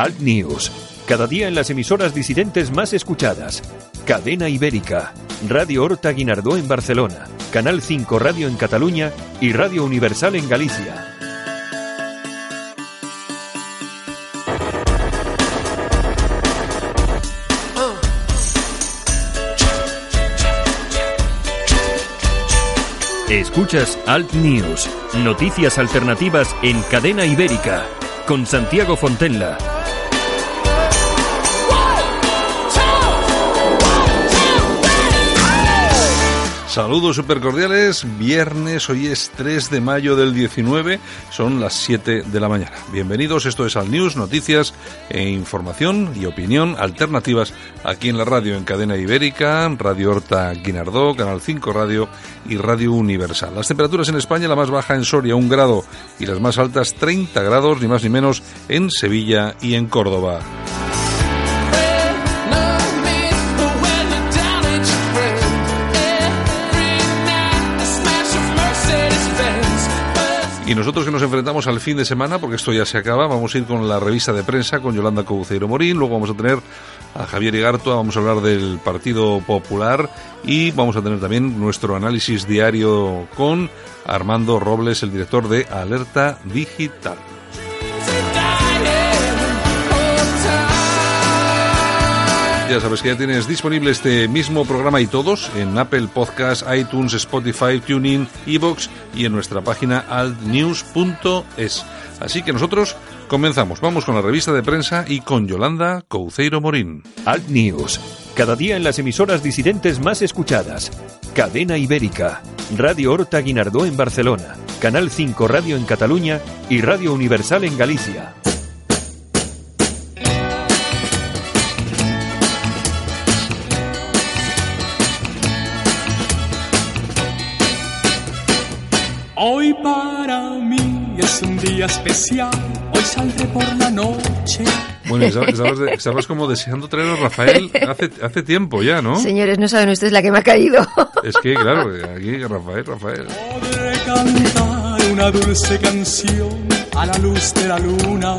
Alt News. Cada día en las emisoras disidentes más escuchadas. Cadena Ibérica. Radio Horta Guinardó en Barcelona. Canal 5 Radio en Cataluña y Radio Universal en Galicia. Escuchas Alt News, noticias alternativas en cadena ibérica, con Santiago Fontenla. Saludos supercordiales, viernes, hoy es 3 de mayo del 19, son las 7 de la mañana. Bienvenidos, esto es Al News, noticias e información y opinión alternativas aquí en la radio en cadena ibérica, Radio Horta Guinardó, Canal 5 Radio y Radio Universal. Las temperaturas en España, la más baja en Soria, un grado, y las más altas 30 grados, ni más ni menos, en Sevilla y en Córdoba. Y nosotros que nos enfrentamos al fin de semana, porque esto ya se acaba, vamos a ir con la revista de prensa con Yolanda Couceiro Morín, luego vamos a tener a Javier Igartua, vamos a hablar del Partido Popular y vamos a tener también nuestro análisis diario con Armando Robles, el director de Alerta Digital. Ya sabes que ya tienes disponible este mismo programa y todos en Apple Podcasts, iTunes, Spotify, TuneIn, Evox y en nuestra página altnews.es. Así que nosotros comenzamos. Vamos con la revista de prensa y con Yolanda Couceiro Morín. Alt News. Cada día en las emisoras disidentes más escuchadas. Cadena Ibérica. Radio Horta Guinardó en Barcelona. Canal 5 Radio en Cataluña y Radio Universal en Galicia. Es un día especial, hoy saldré por la noche. Bueno, estabas, estabas como deseando traer a Rafael hace, hace tiempo ya, ¿no? Señores, no saben ustedes la que me ha caído. Es que, claro, aquí Rafael, Rafael. Podré cantar una dulce canción a la luz de la luna.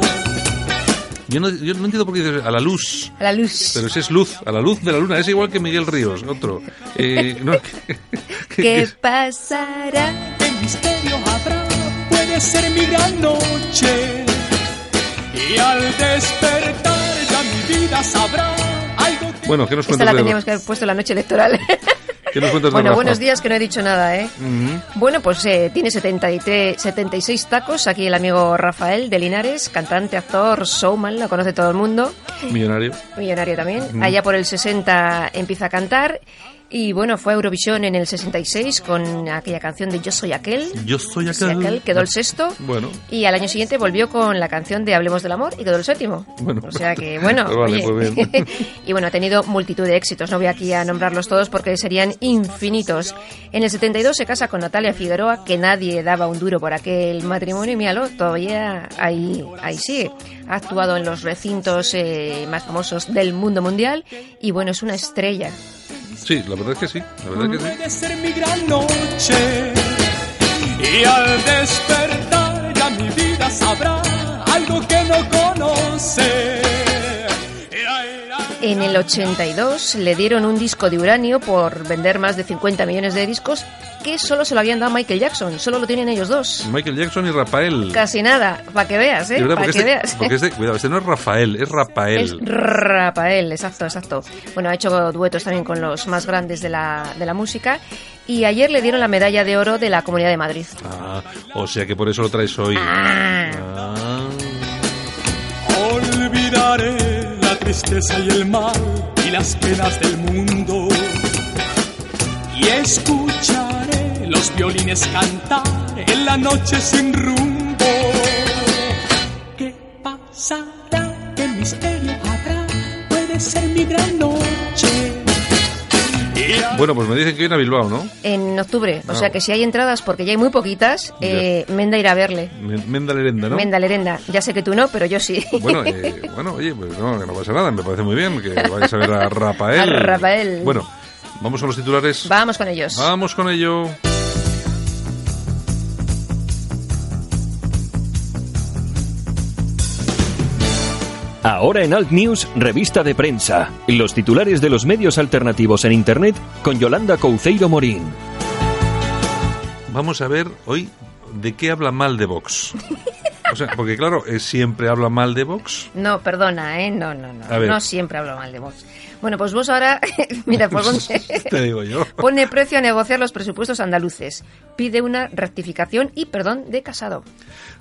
Yo no, yo no entiendo por qué dices a la luz. A la luz. Pero ese es luz, a la luz de la luna. Es igual que Miguel Ríos, otro. Eh, no, que- ¿Qué que- pasará? ¿Qué misterio habrá? Puede ser mi gran noche. Y al despertar ya mi vida sabrá algo que Bueno, ¿qué nos Esta cuentas la de teníamos que haber puesto la noche electoral. ¿Qué nos cuentas de bueno, Rafa? buenos días, que no he dicho nada, ¿eh? Ujú. Bueno, pues eh, tiene 73, 76 tacos. Aquí el amigo Rafael de Linares, cantante, actor, showman, lo conoce todo el mundo. Millonario. millonario también. Allá por el 60 empieza a cantar y bueno, fue a Eurovisión en el 66 con aquella canción de Yo soy aquel. Yo soy aquel. aquel, quedó el sexto. Bueno. Y al año siguiente volvió con la canción de Hablemos del amor y quedó el séptimo. Bueno. o sea que bueno, Pues vale, oye. pues bien. y bueno, ha tenido multitud de éxitos. No voy aquí a nombrarlos todos porque serían infinitos. En el 72 se casa con Natalia Figueroa, que nadie daba un duro por aquel matrimonio y míralo, todavía ahí, ahí sigue. Ha actuado en los recintos eh, más famosos del mundo mundial y bueno, es una estrella. Sí, la verdad es que sí. La verdad es que sí. puede ser mi gran noche. Y al despertar ya mi vida sabrá algo que no conoce. En el 82 le dieron un disco de uranio por vender más de 50 millones de discos que solo se lo habían dado a Michael Jackson, solo lo tienen ellos dos. Michael Jackson y Rafael. Casi nada, para que veas, ¿eh? Para porque, que este, veas. porque este- cuidado, este no es Rafael, es Rafael. Es Rafael, exacto, exacto. Bueno, ha hecho duetos también con los más grandes de la, de la música. Y ayer le dieron la medalla de oro de la Comunidad de Madrid. Ah, o sea que por eso lo traes hoy. Ah. Ah. Olvidaré tristeza y el mal y las penas del mundo. Y escucharé los violines cantar en la noche sin rumbo. ¿Qué pasará? ¿Qué misterio habrá? Puede ser mi gran noche. Bueno, pues me dicen que viene a Bilbao, ¿no? En octubre. O Ah. sea que si hay entradas, porque ya hay muy poquitas, eh, Menda irá a verle. Men- Menda Lerenda, ¿no? Menda Lerenda. Ya sé que tú no, pero yo sí. Bueno, eh, bueno, oye, pues no, que no pasa nada, me parece muy bien que vayas a ver a Rafael. A Rafael. Bueno, vamos con los titulares. Vamos con ellos. Vamos con ello. Ahora en Alt News, revista de prensa. Los titulares de los medios alternativos en Internet con Yolanda Couceiro Morín. Vamos a ver hoy de qué habla mal de Vox. O sea, porque claro, ¿eh, siempre habla mal de Vox. No, perdona, ¿eh? No, no, no. A ver. No siempre hablo mal de Vox. Bueno, pues vos ahora, mira, por dónde... Te digo yo. Pone precio a negociar los presupuestos andaluces. Pide una rectificación y perdón de Casado.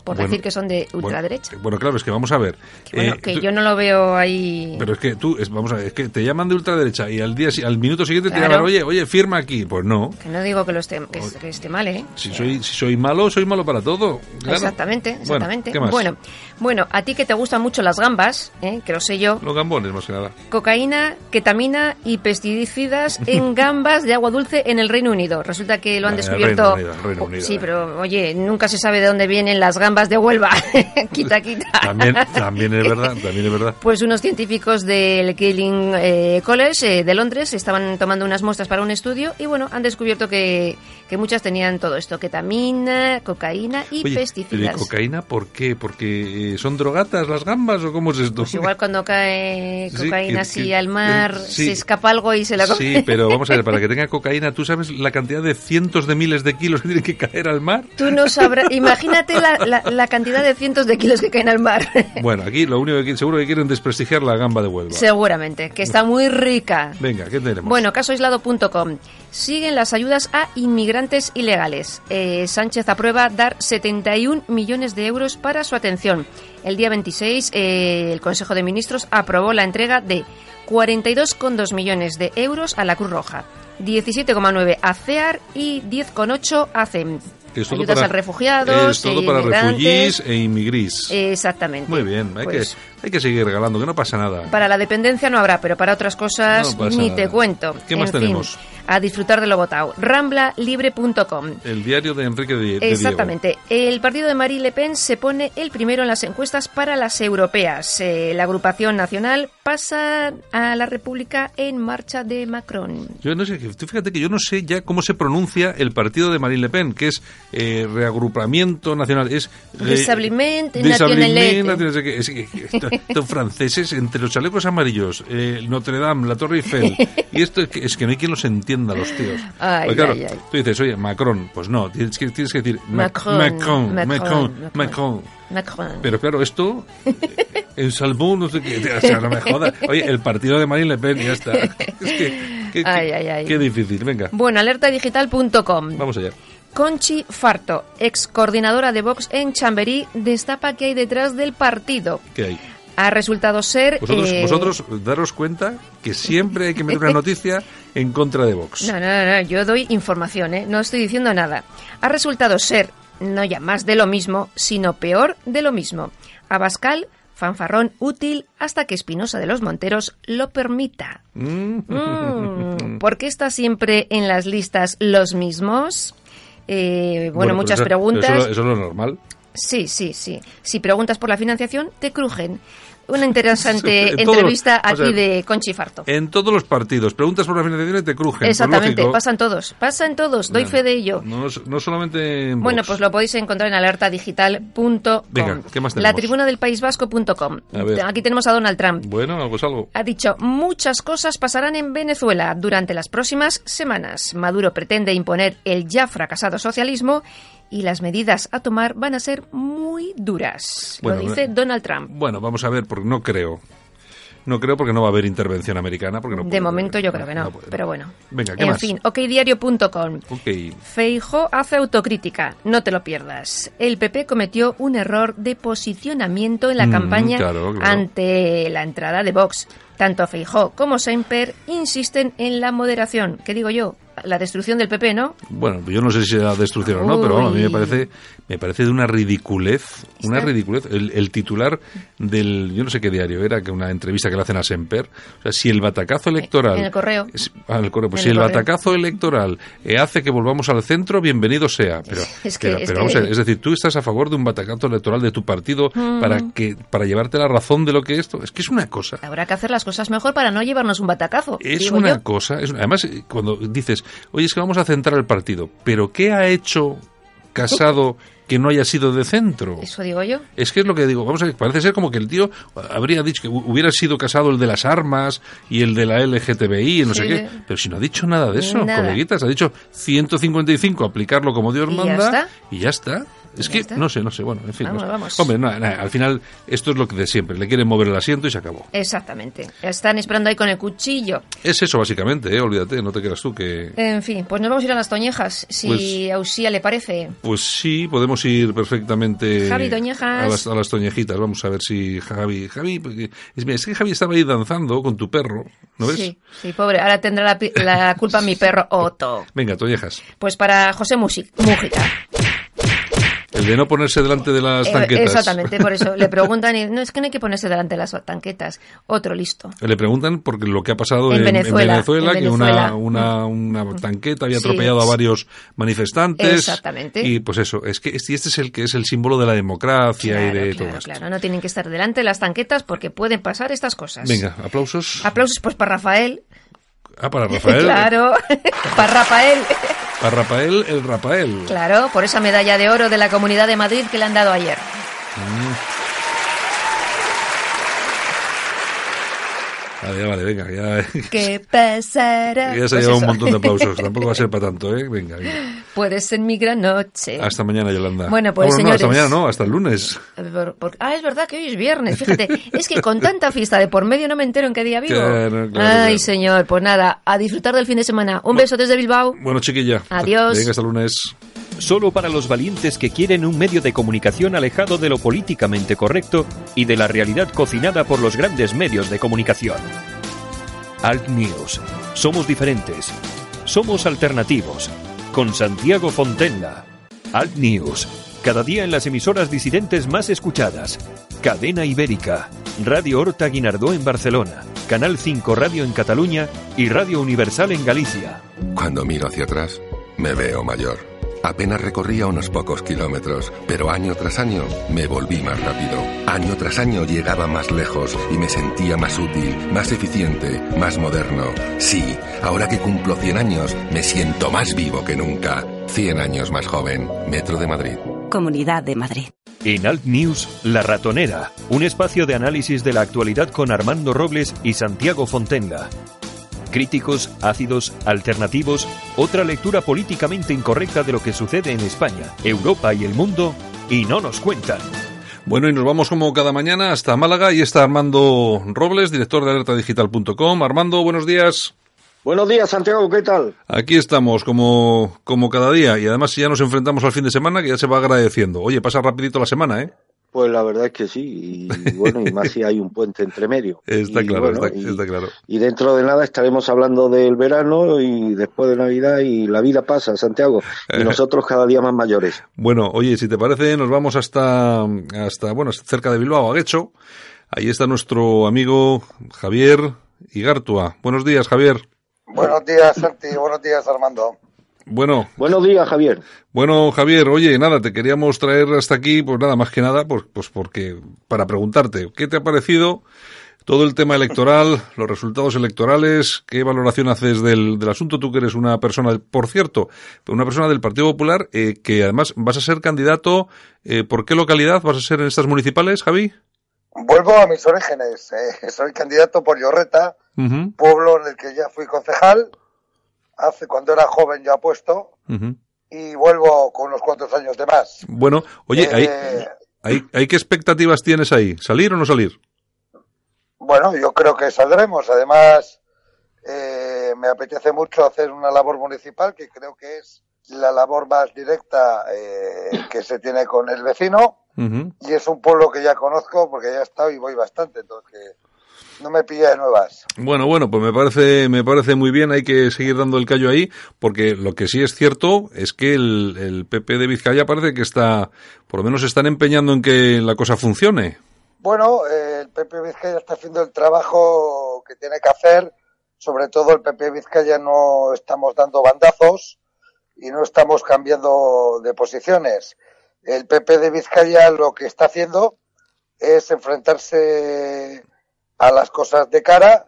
Por Bueno, decir que son de ultraderecha. Bueno, claro, es que vamos a ver. Bueno, eh, que tú- yo no lo veo ahí... Pero es que tú, es- vamos a ver, es que te llaman de ultraderecha y al día al minuto siguiente te llaman, oye, oye, firma aquí. Pues no. Que no digo que, lo esté, que, que esté mal, ¿eh? Si soy, si soy malo, soy malo para todo. Claro. Exactamente, Bueno, exactamente. ¿qué más? Bueno, bueno, a ti que te gustan mucho las gambas, ¿eh? que lo sé yo, Los gambones, más que nada. cocaína, ketamina y pesticidas en gambas de agua dulce en el Reino Unido. Resulta que lo han descubierto. Reino Unido, Reino Unido, sí, eh. pero oye, nunca se sabe de dónde vienen las gambas de Huelva. quita, quita. También, también es verdad, también es verdad. Pues unos científicos del Keeling eh, College eh, de Londres estaban tomando unas muestras para un estudio y bueno, han descubierto que, que muchas tenían todo esto, ketamina, cocaína y Oye, ¿pero y pesticidas. cocaína por qué? ¿Porque eh, son drogatas las gambas o cómo es esto? Pues igual cuando cae Sí, cocaína que- así que- al mar, eh, sí. se escapa algo y se la come. Sí, pero vamos a ver, para que tenga cocaína, ¿tú sabes la cantidad de cientos de miles de kilos que tienen que caer al mar? Tú no sabrás, imagínate la, la- la cantidad de cientos de kilos que caen al mar. Bueno, aquí lo único que seguro que quieren desprestigiar la gamba de Huelva. Seguramente, que está muy rica. Venga, ¿qué tenemos? Bueno, casoaislado.com. Siguen las ayudas a inmigrantes ilegales. Eh, Sánchez aprueba dar 71 millones de euros para su atención. El día 26, eh, el Consejo de Ministros aprobó la entrega de 42,2 millones de euros a la Cruz Roja, 17,9 a CEAR y 10,8 a CEM. Que es todo Ayudas para- al refugiados, Es todo eh, para refugiés e inmigrís. Exactamente. Muy bien, hay, Pues, que, hay que seguir regalando, que no pasa nada. Para la dependencia no habrá, pero para otras cosas No ni nada. te cuento. ¿Qué más En fin, tenemos? a disfrutar de lo votado. Ramblalibre.com. El diario de Enrique de, de Diego. Exactamente. El partido de Marine Le Pen se pone el primero en las encuestas para las europeas. Eh, la agrupación nacional pasa a la República en marcha de Macron. Yo no sé, tú fíjate que yo no sé ya cómo se pronuncia el partido de Marine Le Pen, que es eh, reagrupamiento nacional. Es es que- esto- estos franceses, entre los chalecos amarillos, eh, Notre Dame, la Torre Eiffel, y esto es que, es que no hay quien los entienda, los tíos. Ay, Porque claro, ay, ay. tú dices, oye, Macron, pues no, tienes que, tienes que decir Ma- Macron, Macron, Macron, Macron, Macron. Macron. Macron. Pero claro, esto, eh, en Salmón, no sé qué, o sea, no me jodas. Oye, el partido de Marine Le Pen, ya está. Es que, que- Ay, que- ay, ay. qué difícil, venga, Bueno, alertadigital.com. vamos allá. Conchi Farto, ex coordinadora de Vox en Chamberí, destapa que hay detrás del partido. ¿Qué hay? Ha resultado ser... Vosotros, eh, vosotros daros cuenta que siempre hay que meter una noticia en contra de Vox. No, no, no, no, yo doy información, ¿eh? no estoy diciendo nada. Ha resultado ser no ya más de lo mismo, sino peor de lo mismo. Abascal, fanfarrón útil hasta que Espinosa de los Monteros lo permita. Mm, ¿Por qué está siempre en las listas los mismos? Eh, bueno, pues muchas eso- preguntas. Eso, eso es lo normal. Sí, sí, sí. Si preguntas por la financiación, te crujen. Una interesante En todos los- entrevista sea, aquí de Conchi Farto. En todos los partidos, preguntas por la financiación y te crujen. Exactamente, pasan todos, pasan todos, doy fe de ello. No, no solamente en Bueno, pues lo podéis encontrar en alertadigital.com. Venga, ¿qué más tenemos? La tribuna del País Vasco.com. Aquí tenemos a Donald Trump. Bueno, algo es algo. Ha dicho, muchas cosas pasarán en Venezuela durante las próximas semanas. Maduro pretende imponer el ya fracasado socialismo y las medidas a tomar van a ser muy duras. Bueno, lo dice eh, Donald Trump. Bueno, vamos a ver, porque no creo. No creo porque no va a haber intervención americana. Porque no de momento haber. yo creo que no, pero bueno. Venga, ¿qué en más? fin, okdiario.com. Ok. Feijó hace autocrítica, no te lo pierdas. El PP cometió un error de posicionamiento en la Mm, campaña claro, claro. ante la entrada de Vox. Tanto Feijó como Semper insisten en la moderación. ¿Qué digo yo? La destrucción del PP, ¿no? Bueno, yo no sé si será destrucción o no, pero vamos, a mí me parece, me parece de una ridiculez, una Está- ridiculez. El, el titular del, yo no sé qué diario era, que una entrevista que le hacen a Semper. O sea, si el batacazo electoral. En el correo. es- ah, en el correo, pues En si el batacazo electoral eh, hace que volvamos al centro, bienvenido sea. Pero, Es que- pero, es pero que- vamos a ver, es decir, tú estás a favor de un batacazo electoral de tu partido para que, para llevarte la razón de lo que esto. Es que es una cosa. Habrá que hacer las cosas mejor para no llevarnos un batacazo. Es una yo. cosa, es además cuando dices, oye, es que vamos a centrar el partido, pero ¿qué ha hecho casado que no haya sido de centro. Eso digo yo. Es que es lo que digo, vamos a ver, parece ser como que el tío habría dicho que hubiera sido casado el de las armas y el de la LGTBI y no sé qué, pero si no ha dicho nada de eso, Nada. coleguitas, ha dicho 155, aplicarlo como Dios ¿Y manda y ya está. Es que está. no sé, no sé, bueno, en fin. no Vamos, sé. vamos. Hombre, nada, al final esto es lo que de siempre, le quieren mover el asiento y se acabó. Exactamente. Están esperando ahí con el cuchillo. Es eso básicamente, ¿eh? olvídate, no te creas tú que... En fin, pues nos vamos a ir a las Toñejas, si Pues- a Usía le parece. Pues sí, podemos ir perfectamente Javi, Toñejas. a las, a las toñejitas. Vamos a ver si Javi... Javi, porque- es, que Javi estaba ahí danzando con tu perro, ¿no ves? Sí, sí, pobre. Ahora tendrá la, la culpa mi perro Otto. Venga, toñejas. Pues para José Mújica. El de no ponerse delante de las Eh, tanquetas. exactamente, por eso le preguntan y no es que no hay que ponerse delante de las tanquetas. Otro listo. Le preguntan porque lo que ha pasado En en, en Venezuela, en que Venezuela. Una, una, una tanqueta había Sí. atropellado a varios manifestantes. Exactamente. Y pues eso, es que este, este es el que es el símbolo de la democracia y de Claro, todo claro, esto. claro. No tienen que estar delante de las tanquetas porque pueden pasar estas cosas. Venga, aplausos. Aplausos pues para Rafael. Ah, para Rafael. claro, para Rafael. Para Rafael, el Rafael. Claro, por esa medalla de oro de la Comunidad de Madrid que le han dado ayer. Vale, vale, venga, ya, ¿Qué pasará? ya se ha Pues llevado un montón de aplausos. Tampoco va a ser para tanto, ¿eh? Venga, venga. Puede ser mi gran noche. Hasta mañana, Yolanda. Bueno, pues, Ah, no, hasta señores. mañana no, hasta el lunes. Por- por- ah, es verdad que hoy es viernes, fíjate. Es que con tanta fiesta de por medio no me entero en qué día vivo. Claro, claro, Ay, claro. señor, pues nada, a disfrutar del fin de semana. Un beso desde Bilbao. Bueno, chiquilla. Adiós. Venga, hasta el lunes. Solo para los valientes que quieren un medio de comunicación alejado de lo políticamente correcto y de la realidad cocinada por los grandes medios de comunicación. Alt News. Somos diferentes. Somos alternativos. Con Santiago Fontenla. Alt News. Cada día en las emisoras disidentes más escuchadas. Cadena Ibérica. Radio Horta Guinardó en Barcelona. Canal 5 Radio en Cataluña y Radio Universal en Galicia. Cuando miro hacia atrás, me veo mayor. Apenas recorría unos pocos kilómetros, pero año tras año me volví más rápido. Año tras año llegaba más lejos y me sentía más útil, más eficiente, más moderno. Sí, ahora que cumplo 100 años, me siento más vivo que nunca. 100 años más joven. Metro de Madrid. Comunidad de Madrid. En Alt News, La Ratonera, un espacio de análisis de la actualidad con Armando Robles y Santiago Fontenga. Críticos, ácidos, alternativos, otra lectura políticamente incorrecta de lo que sucede en España, Europa y el mundo, y no nos cuentan. Bueno, y nos vamos como cada mañana hasta Málaga y está Armando Robles, director de alertadigital.com. Armando, buenos días. Buenos días, Santiago, ¿qué tal? Aquí estamos como, como cada día y además ya nos enfrentamos al fin de semana que ya se va agradeciendo. Oye, pasa rapidito la semana, ¿eh? Pues la verdad es que sí, y bueno, y más si hay un puente entre medio. Está Y claro, bueno, está, y, está claro. y dentro de nada estaremos hablando del verano y después de Navidad y la vida pasa, Santiago, y nosotros cada día más mayores. Bueno, oye, si te parece, nos vamos hasta, hasta bueno, cerca de Bilbao, a Guecho. Ahí está nuestro amigo Javier Igartua. Buenos días, Javier. Buenos días, Santi. Buenos días, Armando. Bueno, Buenos días, Javier. bueno, Javier, oye, nada, te queríamos traer hasta aquí, pues nada, más que nada, pues, pues porque, para preguntarte, ¿qué te ha parecido todo el tema electoral, los resultados electorales? ¿Qué valoración haces del, del asunto? Tú que eres una persona, por cierto, una persona del Partido Popular, eh, que además vas a ser candidato, eh, ¿por qué localidad vas a ser en estas municipales, Javi? Vuelvo a mis orígenes. eh, soy candidato por Llorreta, pueblo en el que ya fui concejal. Hace cuando era joven ya puesto ujú. y vuelvo con unos cuantos años de más. Bueno, oye, Eh, ¿hay, hay, hay qué expectativas tienes ahí? ¿Salir o no salir? Bueno, yo creo que saldremos. Además, eh, me apetece mucho hacer una labor municipal que creo que es la labor más directa eh, que se tiene con el vecino. Y es un pueblo que ya conozco porque ya he estado y voy bastante. Entonces, no me pilla de nuevas. Bueno, bueno, pues me parece, me parece muy bien, hay que seguir dando el callo ahí, porque lo que sí es cierto es que el, el PP de Vizcaya parece que está, por lo menos están empeñando en que la cosa funcione. Bueno, eh, el PP Vizcaya está haciendo el trabajo que tiene que hacer. Sobre todo el PP Vizcaya no estamos dando bandazos y no estamos cambiando de posiciones. El PP de Vizcaya lo que está haciendo es enfrentarse a las cosas de cara,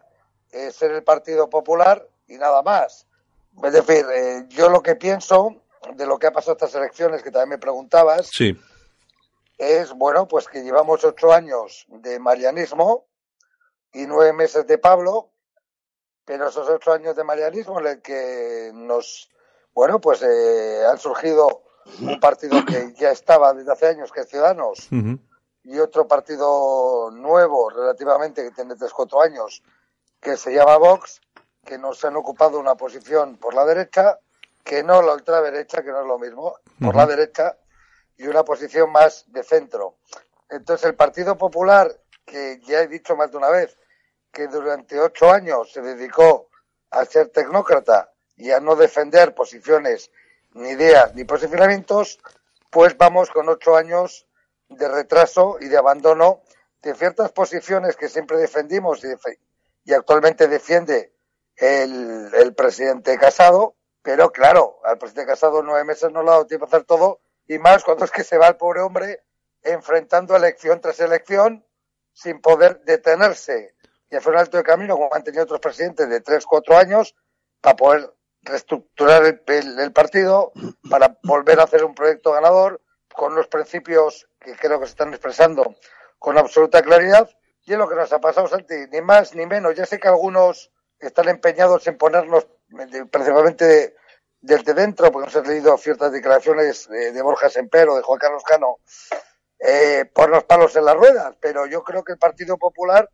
eh, ser el Partido Popular y nada más. Es decir, eh, yo lo que pienso de lo que ha pasado estas elecciones, que también me preguntabas, sí. es, bueno, pues que llevamos ocho años de marianismo y nueve meses de Pablo, pero esos ocho años de marianismo en el que nos, bueno, pues eh, han surgido un partido que ya estaba desde hace años, que es Ciudadanos, y otro partido nuevo, relativamente, que tiene tres, cuatro años, que se llama Vox, que nos han ocupado una posición por la derecha, que no la ultraderecha, que no es lo mismo, por la derecha, y una posición más de centro. Entonces, el Partido Popular, que ya he dicho más de una vez, que durante ocho años se dedicó a ser tecnócrata y a no defender posiciones, ni ideas, ni posicionamientos, pues vamos con ocho años de retraso y de abandono de ciertas posiciones que siempre defendimos y, actualmente defiende el, el, presidente Casado, pero claro, al presidente Casado nueve meses no le ha dado tiempo a hacer todo y más cuando es que se va el pobre hombre enfrentando elección tras elección sin poder detenerse. Y hacer un alto de camino como han tenido otros presidentes de tres, cuatro años para poder reestructurar el, partido, para volver a hacer un proyecto ganador con los principios que creo que se están expresando con absoluta claridad. Y es lo que nos ha pasado, Santi, ni más ni menos. Ya sé que algunos están empeñados en ponernos principalmente desde dentro, porque nos han leído ciertas declaraciones de, Borja Sempero, de Juan Carlos Cano, eh, los palos en las ruedas. Pero yo creo que el Partido Popular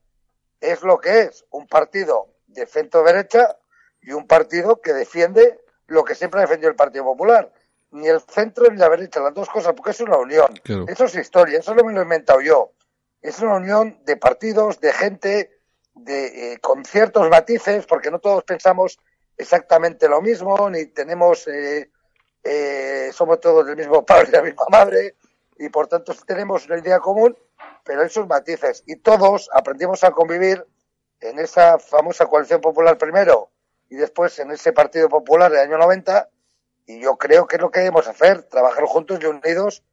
es lo que es, un partido de centro derecha y un partido que defiende lo que siempre ha defendido el Partido Popular. Ni el centro ni la derecha, las dos cosas, porque es una unión. Eso es historia, eso no me lo he inventado yo. Es una unión de partidos, de gente, de, eh, con ciertos matices, porque no todos pensamos exactamente lo mismo, ni tenemos, eh, eh, somos todos del mismo padre, de la misma madre, y por tanto tenemos una idea común, pero esos matices. Y todos aprendimos a convivir en esa famosa coalición popular primero y después en ese Partido Popular del año 90 y yo creo que es lo que debemos hacer, trabajar juntos y unidos,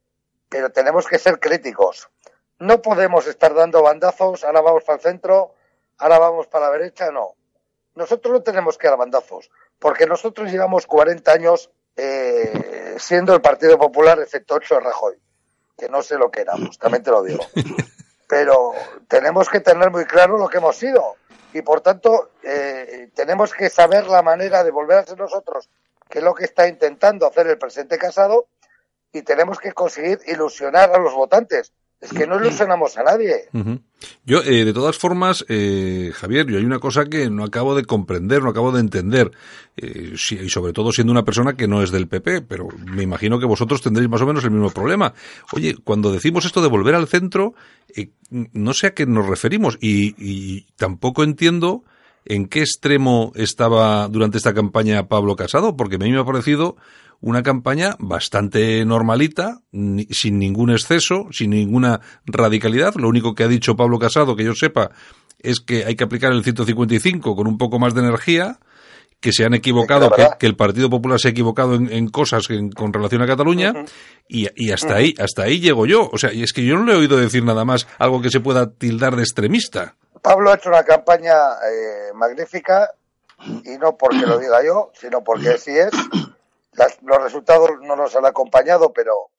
pero tenemos que ser críticos. No podemos estar dando bandazos, ahora vamos para el centro, ahora vamos para la derecha, no. Nosotros no tenemos que dar bandazos, porque nosotros llevamos 40 años eh, siendo el Partido Popular, efecto 8 de Rajoy, que no sé lo que éramos, también te lo digo. Pero tenemos que tener muy claro lo que hemos sido y por tanto eh, tenemos que saber la manera de volver a ser nosotros, que es lo que está intentando hacer el presidente Casado, y tenemos que conseguir ilusionar a los votantes. Es que no ilusionamos a nadie. Yo, eh, de todas formas, eh, Javier, yo hay una cosa que no acabo de comprender, no acabo de entender, eh, y sobre todo siendo una persona que no es del PP, pero me imagino que vosotros tendréis más o menos el mismo problema. Oye, cuando decimos esto de volver al centro, eh, no sé a qué nos referimos, y, y tampoco entiendo en qué extremo estaba durante esta campaña Pablo Casado, porque a mí me ha parecido una campaña bastante normalita, sin ningún exceso, sin ninguna radicalidad. Lo único que ha dicho Pablo Casado, que yo sepa, es que hay que aplicar el 155 con un poco más de energía, que se han equivocado, que, el Partido Popular se ha equivocado en, cosas con relación a Cataluña, y, hasta ahí, hasta ahí llego yo. O sea, y es que yo no le he oído decir nada más algo que se pueda tildar de extremista. Pablo ha hecho una campaña eh, magnífica, y no porque lo diga yo, sino porque así es, los resultados no nos han acompañado, pero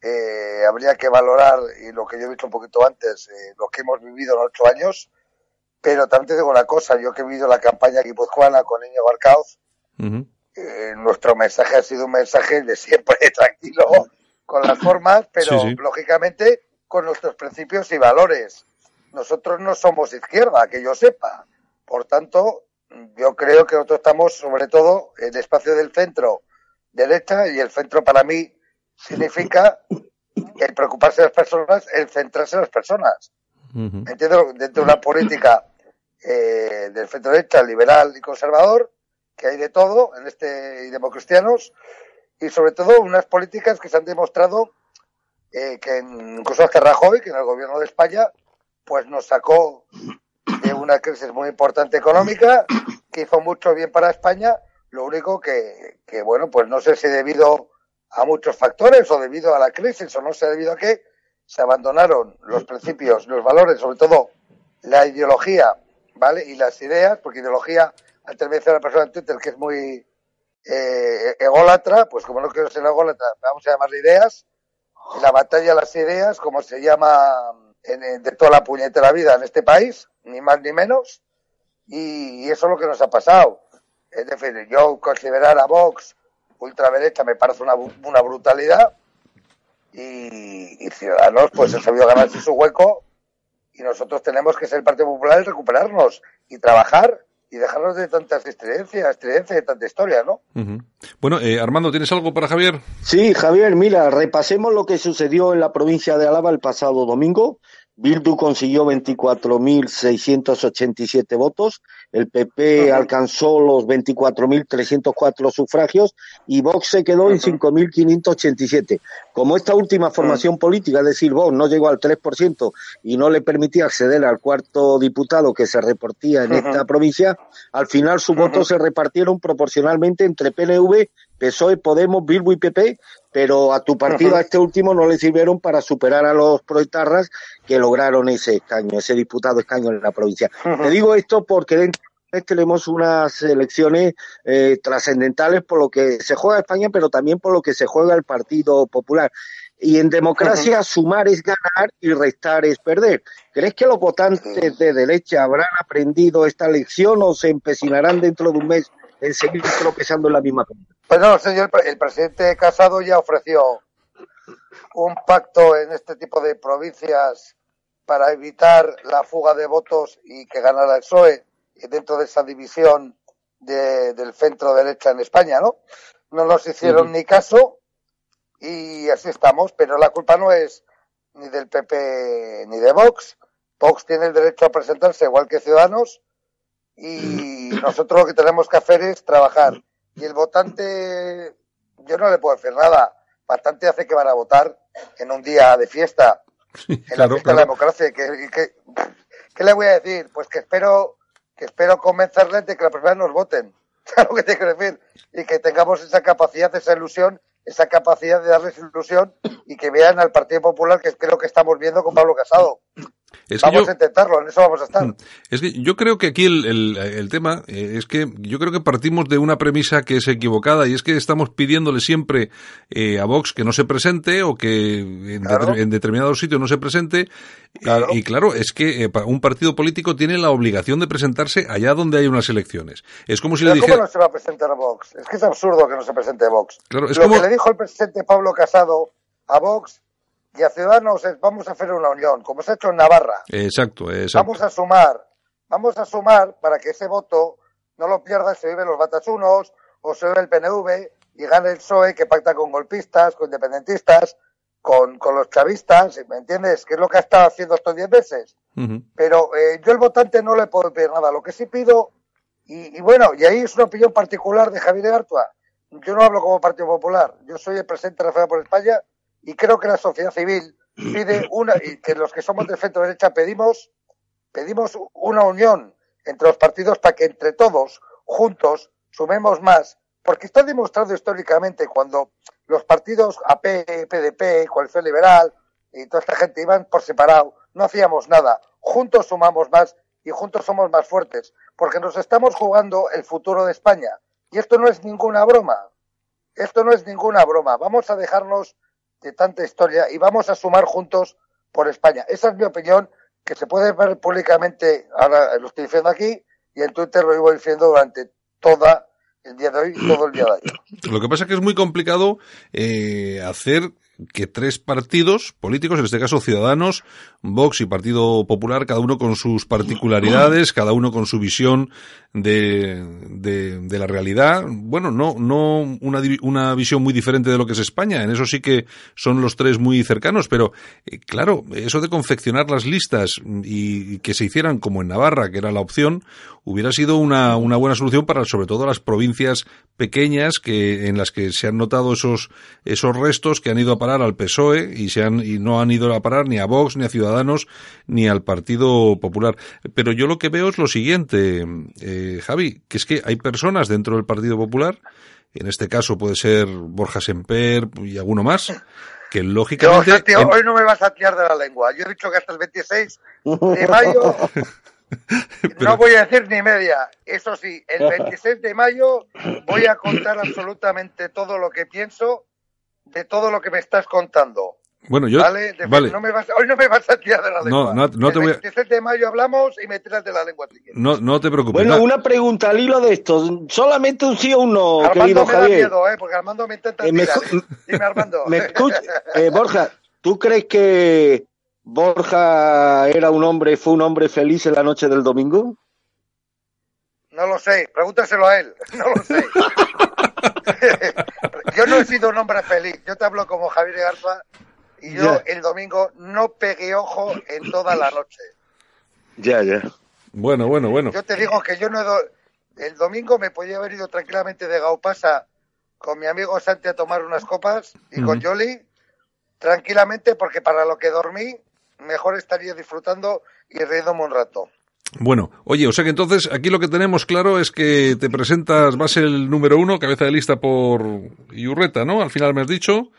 eh, habría que valorar, y lo que yo he dicho un poquito antes, eh, lo que hemos vivido en ocho años. Pero también te digo una cosa, yo que he vivido la campaña guipuzcoana con Niño Barcauz, eh, nuestro mensaje ha sido un mensaje de siempre tranquilo, con las formas, pero lógicamente con nuestros principios y valores. Nosotros no somos izquierda, que yo sepa. Por tanto, yo creo que nosotros estamos sobre todo en el espacio del centro derecha y el centro para mí significa el preocuparse de las personas, el centrarse en las personas. Entiendo dentro de una política eh, del centro derecha, liberal y conservador, que hay de todo en este y democristianos, y sobre todo unas políticas que se han demostrado eh, que incluso hasta Rajoy, que en el gobierno de España, pues nos sacó de una crisis muy importante económica que hizo mucho bien para España. Lo único que, que, bueno, pues no sé si debido a muchos factores o debido a la crisis o no sé debido a qué, se abandonaron los principios, los valores, sobre todo la ideología, ¿vale? Y las ideas, porque ideología, antes me decía la persona en Twitter que es muy, eh, ególatra, pues como no quiero ser ególatra, vamos a llamarle ideas, la batalla de las ideas, como se llama en, de toda la puñetera vida en este país, ni más ni menos, y, eso es lo que nos ha pasado. Es decir, yo considerar a Vox ultraderecha me parece una, una brutalidad y, Ciudadanos pues ha sabido ganarse su hueco y nosotros tenemos que ser el Partido Popular y recuperarnos y trabajar y dejarnos de tantas estridencias, estridencias de tanta historia, ¿no? Bueno, eh, Armando, ¿tienes algo para Javier? Sí, Javier, mira, repasemos lo que sucedió en la provincia de Álava el pasado domingo. Bildu consiguió 24.687 votos, el PP alcanzó los 24.304 sufragios y Vox se quedó en 5.587. Como esta última formación política, es decir, Vox no llegó al 3% y no le permitía acceder al cuarto diputado que se repartía en esta provincia, al final sus votos se repartieron proporcionalmente entre PNV, PSOE, Podemos, Bildu y PP, pero a tu partido, a este último, no le sirvieron para superar a los proetarras que lograron ese escaño, ese diputado escaño en la provincia. Te digo esto porque dentro de tenemos unas elecciones eh, trascendentales por lo que se juega España, pero también por lo que se juega el Partido Popular. Y en democracia sumar es ganar y restar es perder. ¿Crees que los votantes de derecha habrán aprendido esta lección o se empecinarán dentro de un mes en seguir tropezando en la misma Pues no, señor, el presidente Casado ya ofreció un pacto en este tipo de provincias para evitar la fuga de votos y que ganara el PSOE dentro de esa división de, del centro derecha en España, ¿no? No nos hicieron ni caso y así estamos, pero la culpa no es ni del PP ni de Vox. Vox tiene el derecho a presentarse igual que Ciudadanos y nosotros lo que tenemos que hacer es trabajar. Y el votante, yo no le puedo decir nada, bastante hace que van a votar en un día de fiesta, en la fiesta de la democracia. ¿Qué le voy a decir? Pues que espero que espero convencerles de que la primera nos voten. ¿Sabes lo que te quiero decir? Y que tengamos esa capacidad, esa ilusión, esa capacidad de darles ilusión y que vean al Partido Popular que creo que estamos viendo con Pablo Casado vamos a intentarlo, en eso vamos a estar. Mm, es que yo creo que aquí el, el, tema eh, es que yo creo que partimos de una premisa que es equivocada y es que estamos pidiéndole siempre eh, a Vox que no se presente o que en, determinado determinados sitios no se presente. Y claro, es que eh, un partido político tiene la obligación de presentarse allá donde hay unas elecciones. Es como si le dijera... ¿Cómo no se va a presentar Vox? Es que es absurdo que no se presente Vox. Claro, es Lo que le dijo el presidente Pablo Casado a Vox y a Ciudadanos vamos a hacer una unión, como se ha hecho en Navarra. Exacto, exacto. Vamos a sumar, vamos a sumar para que ese voto no lo pierda, se vive los batasunos o se vive el PNV y gane el PSOE que pacta con golpistas, con independentistas, con, con los chavistas, ¿me entiendes? Que es lo que ha estado haciendo estos diez meses. Pero eh, yo el votante no le puedo pedir nada. Lo que sí pido, y, y, bueno, y ahí es una opinión particular de Javier Artua. Yo no hablo como Partido Popular. Yo soy el presidente de la por España y creo que la sociedad civil pide una, y que los que somos de centro derecha pedimos, pedimos una unión entre los partidos para que entre todos, juntos, sumemos más. Porque está demostrado históricamente cuando los partidos AP, PDP, Coalición Liberal y toda esta gente iban por separado, no hacíamos nada. Juntos sumamos más y juntos somos más fuertes. Porque nos estamos jugando el futuro de España. Y esto no es ninguna broma. Esto no es ninguna broma. Vamos a dejarnos de tanta historia y vamos a sumar juntos por España. Esa es mi opinión, que se puede ver públicamente, ahora lo estoy diciendo aquí, y en Twitter lo iba diciendo durante toda el día de hoy todo el día de ayer. Lo que pasa es que es muy complicado eh, hacer que tres partidos políticos, en este caso Ciudadanos, Vox y Partido Popular, cada uno con sus particularidades, cada uno con su visión de, de, la realidad. Bueno, no, no una, una visión muy diferente de lo que es España. En eso sí que son los tres muy cercanos, pero eh, claro, eso de confeccionar las listas y, que se hicieran como en Navarra, que era la opción, hubiera sido una, una buena solución para sobre todo las provincias pequeñas que, en las que se han notado esos, esos restos que han ido a parar al PSOE y se han, y no han ido a parar ni a Vox, ni a Ciudadanos, ni al Partido Popular. Pero yo lo que veo es lo siguiente, eh, Javi, que es que hay personas dentro del Partido Popular, en este caso puede ser Borja Semper y alguno más, que lógicamente... hoy no me vas a tirar de la lengua. Yo he dicho que hasta el 26 de mayo No voy a decir ni media. Eso sí, el 26 de mayo voy a contar absolutamente todo lo que pienso de todo lo que me estás contando. Bueno, yo. ¿Vale? De- vale. no me vas- hoy no me vas a tirar de la No, lengua. no- no te el voy a- 26 de mayo hablamos y me tiras de la lengua. si quieres. No, no te preocupes. Bueno, Na- una pregunta al hilo de esto. Solamente un sí o un no, Armando querido me da miedo, ¿eh? Porque Armando me intenta Eh, me tirar. ¿eh? Dime, Armando. ¿Me escucha? Eh, Borja, ¿tú crees que Borja era un hombre, fue un hombre feliz en la noche del domingo? No lo sé, pregúntaselo a él. No lo sé. yo no he sido un hombre feliz. Yo te hablo como Javier Garza y yo el domingo no pegué ojo en toda la noche. Ya, ya. Bueno, bueno, bueno. Yo te digo que yo no he do- el domingo me podía haber ido tranquilamente de Gaupasa con mi amigo Santi a tomar unas copas y con. Jolly tranquilamente porque para lo que dormí mejor estaría disfrutando y riéndome un rato. Bueno, oye, o sea que entonces aquí lo que tenemos claro es que te presentas, vas el número uno, cabeza de lista por Iurreta, ¿no? Al final me has dicho.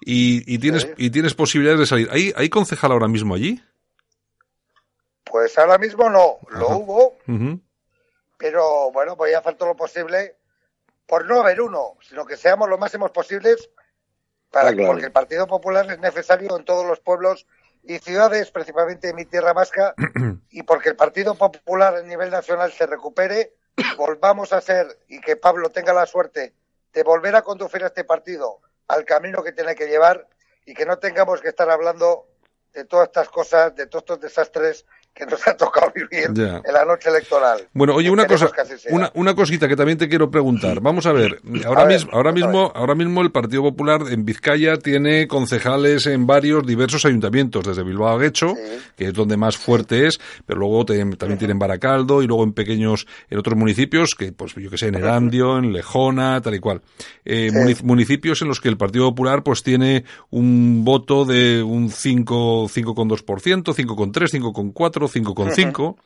Y, y tienes, Sí. y tienes posibilidades de salir. ¿Hay, ¿Hay concejal ahora mismo allí? Pues ahora mismo no, lo hubo, pero bueno, voy a hacer todo lo posible por no haber uno, sino que seamos lo máximos posibles para Ah, claro. porque el Partido Popular es necesario en todos los pueblos y ciudades, principalmente en mi tierra vasca, y porque el Partido Popular a nivel nacional se recupere, volvamos a ser y que Pablo tenga la suerte de volver a conducir a este partido al camino que tiene que llevar y que no tengamos que estar hablando de todas estas cosas, de todos estos desastres que nos ha tocado vivir Ya. en la noche electoral. Bueno, oye, una cosa, una, una cosita que también te quiero preguntar. Vamos a ver, ahora A ver, mismo, ahora mismo, ahora mismo el Partido Popular en Vizcaya tiene concejales en varios diversos ayuntamientos, desde Bilbao a Guecho, Sí. que es donde más fuerte es, pero luego te- también tienen Baracaldo y luego en pequeños, en otros municipios, que pues yo que sé, en Erandio, en Lejona, tal y cual. Eh, Sí. municipios en los que el Partido Popular pues tiene un voto de un 5, 5,2%, 5,3, 5,4, 5,5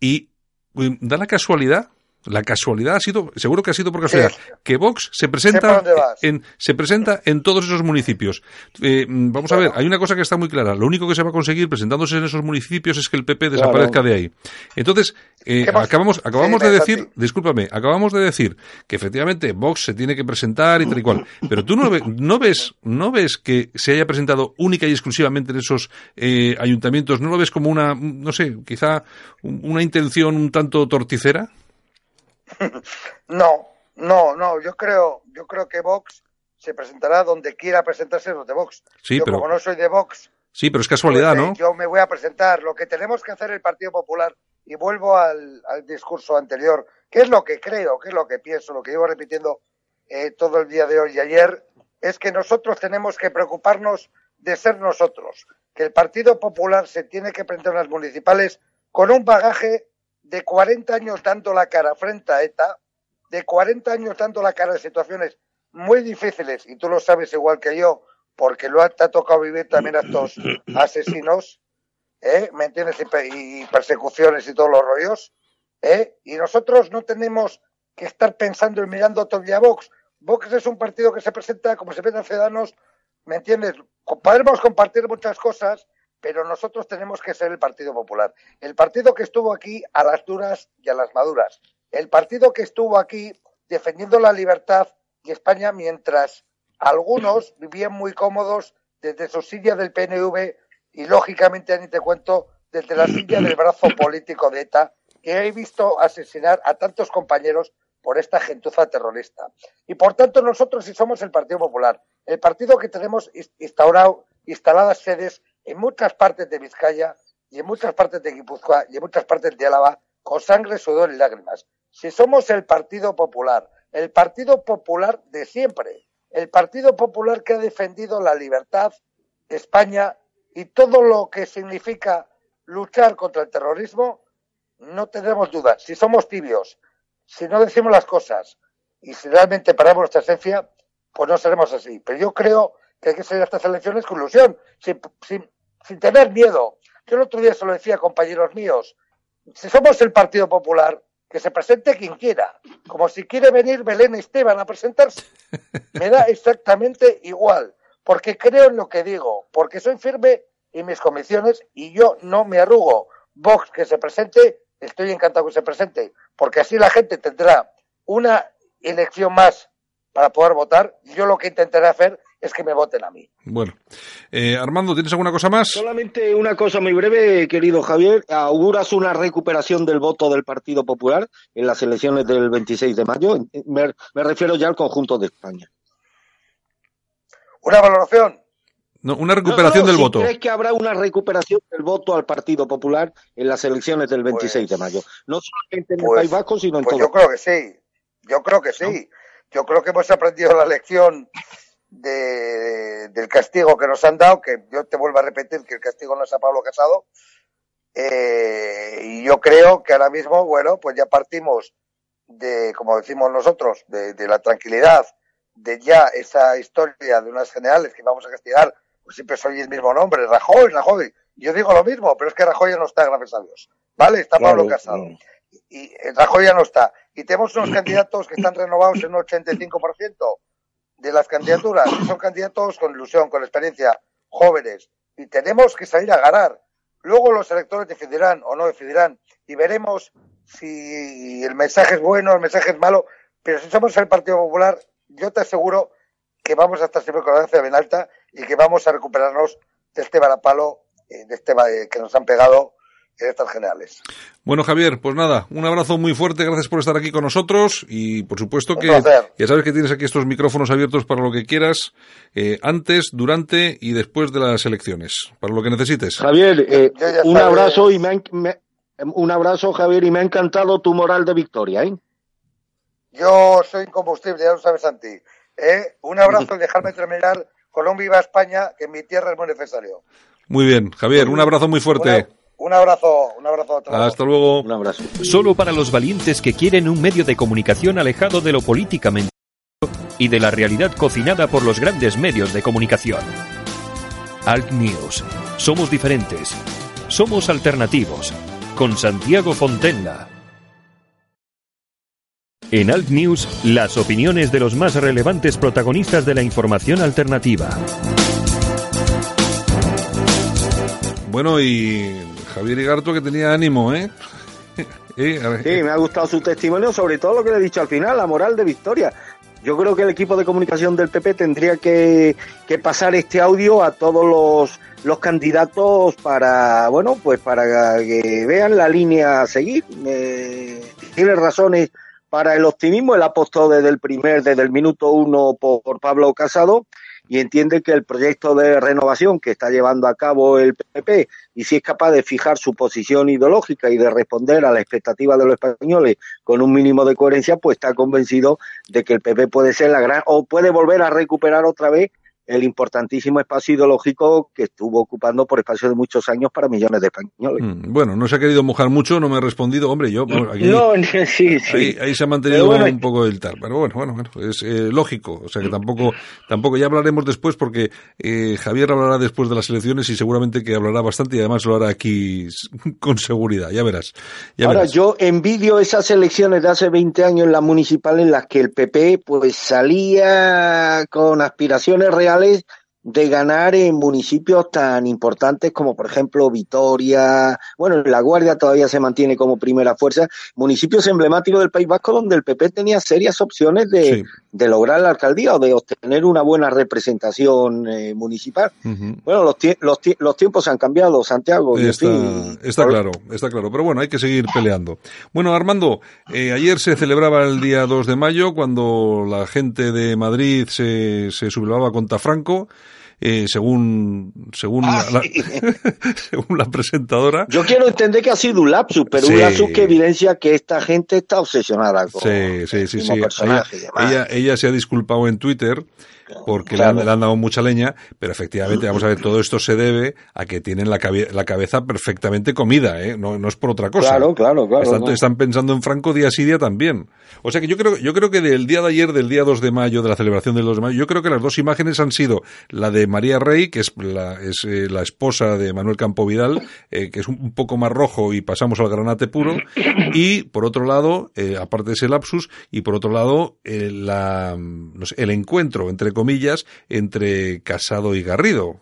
y eh, da la casualidad, la casualidad ha sido, seguro que ha sido por casualidad, que Vox se presenta en, se presenta en todos esos municipios. Eh, vamos a ver, hay una cosa que está muy clara. Lo único que se va a conseguir presentándose en esos municipios es que el PP desaparezca de ahí. Entonces, eh, acabamos, acabamos Sí, de decir, discúlpame, acabamos de decir que efectivamente Vox se tiene que presentar y tal y cual. Pero tú no, ve- no ves, no ves que se haya presentado única y exclusivamente en esos eh, ayuntamientos. ¿No lo ves como una, no sé, quizá un- una intención un tanto torticera? No, no, no, yo creo, yo creo que Vox se presentará donde quiera presentarse los de Vox. Sí, yo pero- como no soy de Vox, Sí, pero es casualidad, pues, eh, ¿no? yo me voy a presentar. Lo que tenemos que hacer el Partido Popular, y vuelvo al, al discurso anterior, que es lo que creo, que es lo que pienso, lo que llevo repitiendo eh, todo el día de hoy y ayer, es que nosotros tenemos que preocuparnos de ser nosotros, que el Partido Popular se tiene que presentar en las municipales con un bagaje de 40 años dando la cara frente a ETA, de 40 años dando la cara en situaciones muy difíciles, y tú lo sabes igual que yo, porque lo ha, te ha tocado vivir también a estos asesinos, ¿eh? ¿me entiendes? Y, pe- y persecuciones y todos los rollos, ¿eh? Y nosotros no tenemos que estar pensando y mirando todavía a Vox. Vox es un partido que se presenta como se presentan ciudadanos, ¿me entiendes? Podemos compartir muchas cosas, pero nosotros tenemos que ser el Partido Popular. El partido que estuvo aquí a las duras y a las maduras. El partido que estuvo aquí defendiendo la libertad y España mientras algunos vivían muy cómodos desde su silla del PNV y lógicamente, ni te cuento, desde la silla del brazo político de ETA, que he visto asesinar a tantos compañeros por esta gentuza terrorista. Y por tanto, nosotros sí somos el Partido Popular, el partido que tenemos ins- instaurado, instaladas sedes en muchas partes de Vizcaya y en muchas partes de Guipúzcoa y en muchas partes de Álava, con sangre, sudor y lágrimas. Si somos el Partido Popular, el Partido Popular de siempre, el Partido Popular que ha defendido la libertad, España y todo lo que significa luchar contra el terrorismo, no tendremos dudas. Si somos tibios, si no decimos las cosas y si realmente paramos nuestra esencia, pues no seremos así. Pero yo creo que hay que salir a estas elecciones con ilusión, sin, sin, sin tener miedo. Yo el otro día se lo decía a compañeros míos, si somos el Partido Popular, que se presente quien quiera, como si quiere venir Belén Esteban a presentarse. Me da exactamente igual, porque creo en lo que digo, porque soy firme en mis convicciones y yo no me arrugo. Vox que se presente, estoy encantado que se presente, porque así la gente tendrá una elección más para poder votar. Yo lo que intentaré hacer es que me voten a mí. Bueno, eh, Armando, ¿tienes alguna cosa más? Solamente una cosa muy breve, querido Javier. ¿Auguras una recuperación del voto del Partido Popular en las elecciones del 26 de mayo? Me, refiero ya al conjunto de España. ¿Una valoración? No, una recuperación del voto. ¿Crees que habrá una recuperación del voto al Partido Popular en las elecciones del 26 de mayo? No solamente en el pues, País Vasco, sino en pues todo. Yo creo que sí. Yo creo que sí. Yo creo que hemos aprendido la lección de, del castigo que nos han dado, que yo te vuelvo a repetir que el castigo no es a Pablo Casado. Eh, y yo creo que ahora mismo, bueno, pues ya partimos de, como decimos nosotros, de, de la tranquilidad, de ya esa historia de unas generales que vamos a castigar, pues siempre soy el mismo nombre, Rajoy, Rajoy. Yo digo lo mismo, pero es que Rajoy ya no está, gracias a Dios. ¿Vale? Está Pablo Casado. Y Rajoy ya no está. Y tenemos unos candidatos que están renovados en un 85% de las candidaturas. Son candidatos con ilusión, con experiencia, jóvenes. Y tenemos que salir a ganar. Luego los electores decidirán o no decidirán. Y veremos si el mensaje es bueno, el mensaje es malo. Pero si somos el Partido Popular, yo te aseguro que vamos a estar siempre con la danza bien alta y que vamos a recuperarnos de este varapalo, eh, de este que nos han pegado en estas generales. Bueno, Javier, pues nada, un abrazo muy fuerte, gracias por estar aquí con nosotros y por supuesto que ya sabes que tienes aquí estos micrófonos abiertos para lo que quieras, eh, antes, durante y después de las elecciones, para lo que necesites. Javier, eh, un abrazo y me, un abrazo, Javier, y me ha encantado tu moral de victoria, ¿eh? Yo soy incombustible, ya lo sabes, Santi. ¿eh? Un abrazo y dejarme terminar un viva España, que en mi tierra es muy necesario. Muy bien, Javier, un abrazo muy fuerte. Un abrazo, un abrazo a todos. Hasta luego. Un abrazo. Solo para los valientes que quieren un medio de comunicación alejado de lo políticamente y de la realidad cocinada por los grandes medios de comunicación. Alt News. Somos diferentes. Somos alternativos. Con Santiago Fontenla. En Alt News, las opiniones de los más relevantes protagonistas de la información alternativa. Bueno, y Javier Igarto que tenía ánimo, ¿eh? sí, me ha gustado su testimonio, sobre todo lo que le he dicho al final, la moral de Victoria. Yo creo que el equipo de comunicación del PP tendría que, pasar este audio a todos los, los, candidatos para, bueno, pues para que vean la línea a seguir. Eh, tiene razones para el optimismo. Él apostó desde el primer, desde el minuto uno por, Pablo Casado y entiende que el proyecto de renovación que está llevando a cabo el PP y si es capaz de fijar su posición ideológica y de responder a la expectativa de los españoles con un mínimo de coherencia, pues está convencido de que el PP puede ser la gran o puede volver a recuperar otra vez el importantísimo espacio ideológico que estuvo ocupando por espacio de muchos años para millones de españoles. Mm, bueno, no se ha querido mojar mucho, no me ha respondido, hombre, yo... Aquí, no, sí, sí. Ahí, se ha mantenido un poco el tal, pero bueno, bueno, bueno es eh, lógico, o sea que tampoco, tampoco ya hablaremos después porque eh, Javier hablará después de las elecciones y seguramente que hablará bastante y además lo hará aquí con seguridad, ya verás. Ahora, yo envidio esas elecciones de hace 20 años en la municipal en las que el PP pues salía con aspiraciones reales finales de ganar en municipios tan importantes como por ejemplo Vitoria, bueno, La Guardia todavía se mantiene como primera fuerza, municipios emblemáticos del País Vasco donde el PP tenía serias opciones de, de lograr la alcaldía o de obtener una buena representación eh, municipal. Bueno, los, los, los, tiempos han cambiado, Santiago. Está, está claro, está claro, pero bueno, hay que seguir peleando. Bueno, Armando, eh, ayer se celebraba el día 2 de mayo cuando la gente de Madrid se, se sublevaba contra Franco eh, según según, ah, la, según la presentadora. Yo quiero entender que ha sido un lapsus, pero un lapsus que evidencia que esta gente está obsesionada con sí, sí, sí, sí. ella, ella, se ha disculpado en Twitter porque le, han, dado mucha leña, pero efectivamente, vamos a ver, todo esto se debe a que tienen la, la cabeza perfectamente comida, ¿eh? no, no es por otra cosa. Claro, claro, claro. Están, están, pensando en Franco día sí día también. O sea que yo creo, yo creo que del día de ayer, del día 2 de mayo, de la celebración del 2 de mayo, yo creo que las dos imágenes han sido la de María Rey, que es la, es, eh, la esposa de Manuel Campo Vidal, eh, que es un, poco más rojo y pasamos al granate puro, y por otro lado, eh, aparte de ese lapsus, y por otro lado, la, no sé, el encuentro entre comillas, entre Casado y Garrido.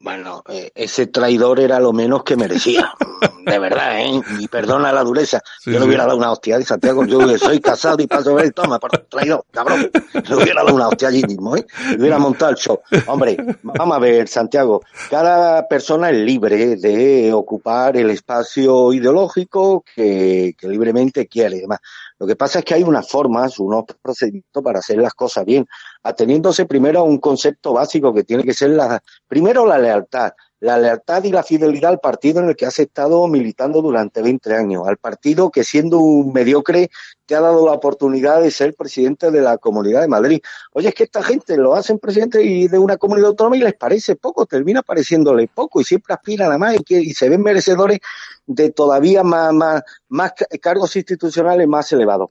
Bueno, eh, ese traidor era lo menos que merecía. De verdad, ¿eh? Y perdona la dureza. yo le hubiera dado una hostia de Santiago. Yo soy casado y paso a ver, toma, traidor, cabrón. Le hubiera dado una hostia allí mismo, ¿eh? Le hubiera montado el show. Hombre, vamos a ver, Santiago. Cada persona es libre de ocupar el espacio ideológico que, que libremente quiere y demás. Lo que pasa es que hay unas formas, unos procedimientos para hacer las cosas bien, ateniéndose primero a un concepto básico que tiene que ser la, primero la lealtad, la lealtad y la fidelidad al partido en el que has estado militando durante 20 años, al partido que siendo un mediocre te ha dado la oportunidad de ser presidente de la Comunidad de Madrid. Oye, es que esta gente lo hacen presidente y de una comunidad autónoma y les parece poco, termina pareciéndole poco y siempre aspiran a más y, y se ven merecedores de todavía más, más, más cargos institucionales más elevados.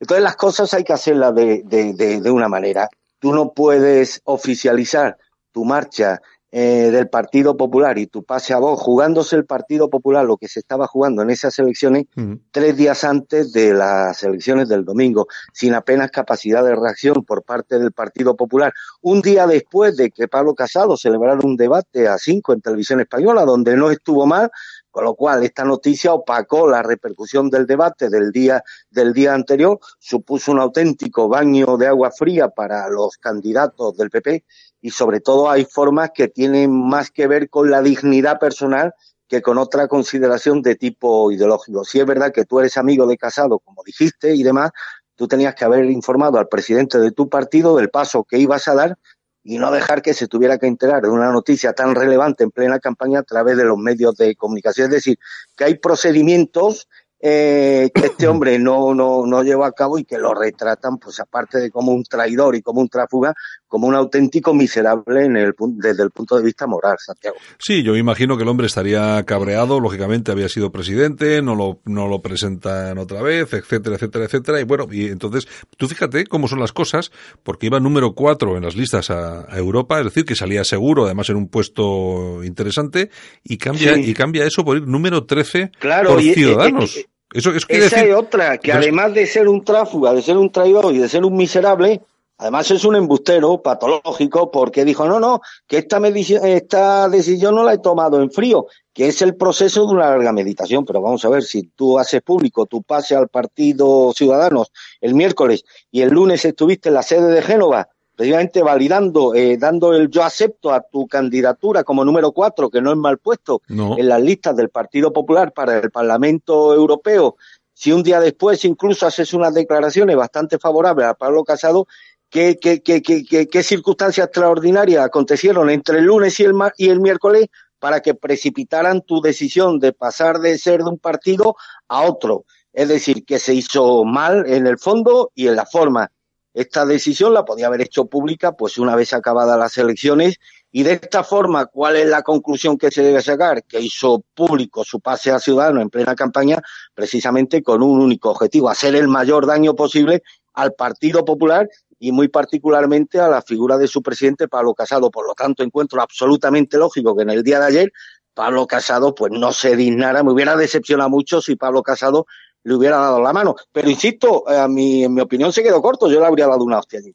Entonces las cosas hay que hacerlas de, de, de, de una manera. Tú no puedes oficializar tu marcha eh, del Partido Popular y tu pase a vos, jugándose el Partido Popular, lo que se estaba jugando en esas elecciones, tres días antes de las elecciones del domingo, sin apenas capacidad de reacción por parte del Partido Popular. Un día después de que Pablo Casado celebrara un debate a cinco en televisión española, donde no estuvo mal, con lo cual, esta noticia opacó la repercusión del debate del día, del día anterior, supuso un auténtico baño de agua fría para los candidatos del PP y sobre todo hay formas que tienen más que ver con la dignidad personal que con otra consideración de tipo ideológico. Si es verdad que tú eres amigo de Casado, como dijiste, y demás, tú tenías que haber informado al presidente de tu partido del paso que ibas a dar y no dejar que se tuviera que enterar de una noticia tan relevante en plena campaña a través de los medios de comunicación. Es decir, que hay procedimientos eh, que este hombre no, no, no llevó a cabo y que lo retratan, pues aparte de como un traidor y como un tráfuga, como un auténtico miserable en el, desde el punto de vista moral, Santiago. Sí, yo imagino que el hombre estaría cabreado, lógicamente había sido presidente, no lo, no lo presentan otra vez, etcétera, etcétera, etcétera. Y bueno, y entonces, tú fíjate cómo son las cosas, porque iba número cuatro en las listas a, a Europa, es decir, que salía seguro, además en un puesto interesante, y cambia, sí. y cambia eso por ir número trece claro, por y, eh, Ciudadanos. Eh, eh, eso es que Esa decir, es otra, que además de ser un tráfuga, de ser un traidor y de ser un miserable, además es un embustero patológico porque dijo, no, no, que esta, esta decisión no la he tomado en frío, que es el proceso de una larga meditación. Pero vamos a ver, si tú haces público tu pase al Partido Ciudadanos el miércoles y el lunes estuviste en la sede de Génova, precisamente validando, eh, dando el yo acepto a tu candidatura como número cuatro, que no es mal puesto, no. en las listas del Partido Popular para el Parlamento Europeo, si un día después incluso haces unas declaraciones bastante favorables a Pablo Casado, ¿qué, qué, qué, qué, qué circunstancias extraordinarias acontecieron entre el lunes y el, y el miércoles para que precipitaran tu decisión de pasar de ser de un partido a otro? Es decir, que se hizo mal en el fondo y en la forma. Esta decisión la podía haber hecho pública pues una vez acabadas las elecciones y de esta forma, ¿cuál es la conclusión que se debe sacar? Que hizo público su pase a Ciudadano en plena campaña precisamente con un único objetivo, hacer el mayor daño posible al Partido Popular y muy particularmente a la figura de su presidente Pablo Casado. Por lo tanto, encuentro absolutamente lógico que en el día de ayer Pablo Casado pues no se dignara, me hubiera decepcionado mucho si Pablo Casado le hubiera dado la mano. Pero insisto, a mi, en mi opinión se quedó corto, yo le habría dado una hostia allí,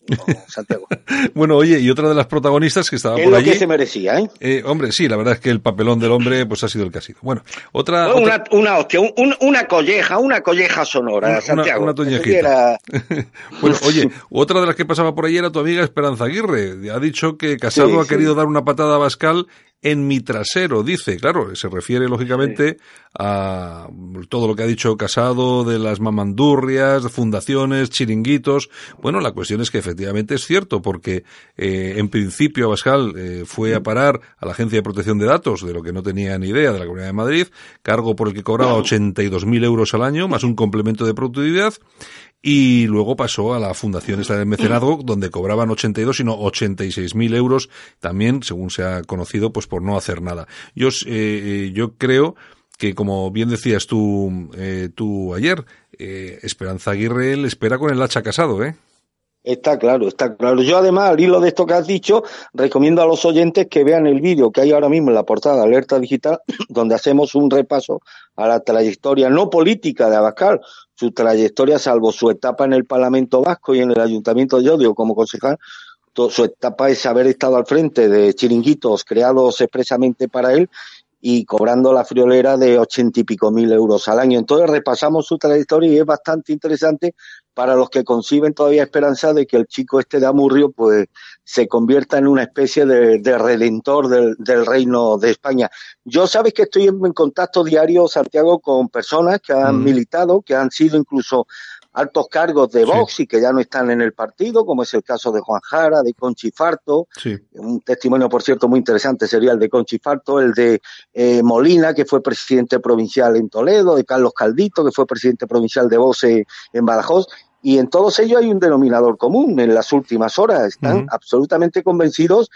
Santiago. bueno, oye, y otra de las protagonistas que estaba es por lo allí. que se merecía, ¿eh? Eh, hombre, sí, la verdad es que el papelón del hombre pues ha sido el que ha sido. Bueno, otra. Una, otra... una hostia, un, una colleja, una colleja sonora, una, Santiago. Una, toñejita. Bueno, oye, otra de las que pasaba por ahí era tu amiga Esperanza Aguirre. Ha dicho que Casado sí, ha sí. querido dar una patada a Bascal en mi trasero, dice, claro, se refiere lógicamente sí. a todo lo que ha dicho Casado de las mamandurrias, fundaciones, chiringuitos. Bueno, la cuestión es que efectivamente es cierto, porque eh, en principio Abascal eh, fue a parar a la Agencia de Protección de Datos, de lo que no tenía ni idea de la Comunidad de Madrid, cargo por el que cobraba 82.000 euros al año, más un complemento de productividad, y luego pasó a la Fundación esta del Mecenazgo, donde cobraban 82, sino 86 mil euros, también, según se ha conocido, pues por no hacer nada. Yo, eh, yo creo que, como bien decías tú, eh, tú ayer, eh, Esperanza Aguirre le espera con el hacha casado, ¿eh? Está claro, está claro. Yo además, al hilo de esto que has dicho, recomiendo a los oyentes que vean el vídeo que hay ahora mismo en la portada de Alerta Digital, donde hacemos un repaso a la trayectoria no política de Abascal, su trayectoria, salvo su etapa en el Parlamento Vasco y en el Ayuntamiento de Odio como concejal, su etapa es haber estado al frente de chiringuitos creados expresamente para él y cobrando la friolera de ochenta y pico mil euros al año. Entonces repasamos su trayectoria y es bastante interesante para los que conciben todavía esperanza de que el chico este de Amurrio pues se convierta en una especie de, redentor del, del, reino de España. Yo sabes que estoy en, contacto diario, Santiago, con personas que han mm. militado, que han sido incluso altos cargos de Vox y que ya no están en el partido, como es el caso de Juan Jara, de Conchi Farto. Un testimonio, por cierto, muy interesante sería el de Conchi Farto, el de eh, Molina, que fue presidente provincial en Toledo, de Carlos Caldito, que fue presidente provincial de Vox en Badajoz. Y en todos ellos hay un denominador común. En las últimas horas están absolutamente convencidos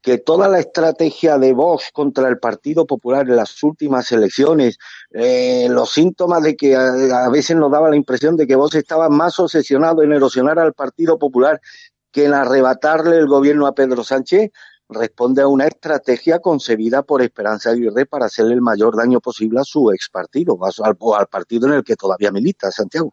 que toda la estrategia de Vox contra el Partido Popular en las últimas elecciones, eh, los síntomas de que a, veces nos daba la impresión de que Vox estaba más obsesionado en erosionar al Partido Popular que en arrebatarle el gobierno a Pedro Sánchez, responde a una estrategia concebida por Esperanza Aguirre para hacerle el mayor daño posible a su ex partido, o al, partido en el que todavía milita, Santiago.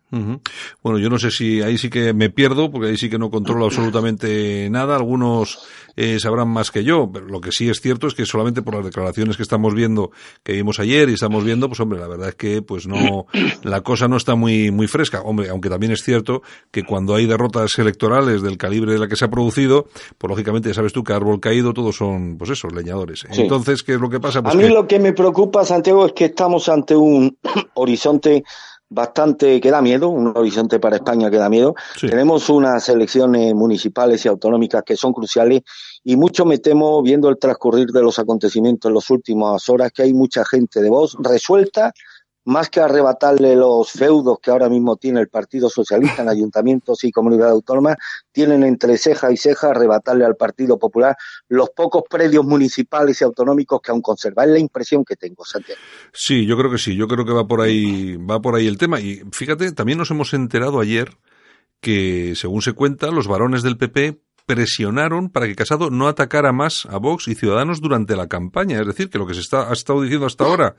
Bueno, yo no sé si ahí sí que me pierdo, porque ahí sí que no controlo absolutamente nada. Algunos eh, sabrán más que yo, pero lo que sí es cierto es que solamente por las declaraciones que estamos viendo, que vimos ayer y estamos viendo, pues hombre, la verdad es que pues no, la cosa no está muy, muy fresca. Hombre, aunque también es cierto que cuando hay derrotas electorales del calibre de la que se ha producido, pues lógicamente sabes tú que árbol caído todos son, pues eso, leñadores. Entonces, ¿qué es lo que pasa? Pues a mí lo que me preocupa, Santiago, es que estamos ante un horizonte bastante que da miedo, un horizonte para España que da miedo. Tenemos unas elecciones municipales y autonómicas que son cruciales y mucho me temo, viendo el transcurrir de los acontecimientos en las últimas horas, que hay mucha gente de voz resuelta más que arrebatarle los feudos que ahora mismo tiene el Partido Socialista en ayuntamientos y comunidades autónomas, tienen entre ceja y ceja arrebatarle al Partido Popular los pocos predios municipales y autonómicos que aún conservan. Es la impresión que tengo, Santiago. Sí, yo creo que sí, yo creo que va por ahí, va por ahí el tema. Y fíjate, también nos hemos enterado ayer que, según se cuenta, los varones del PP presionaron para que Casado no atacara más a Vox y Ciudadanos durante la campaña. Es decir, que lo que se está, ha estado diciendo hasta ahora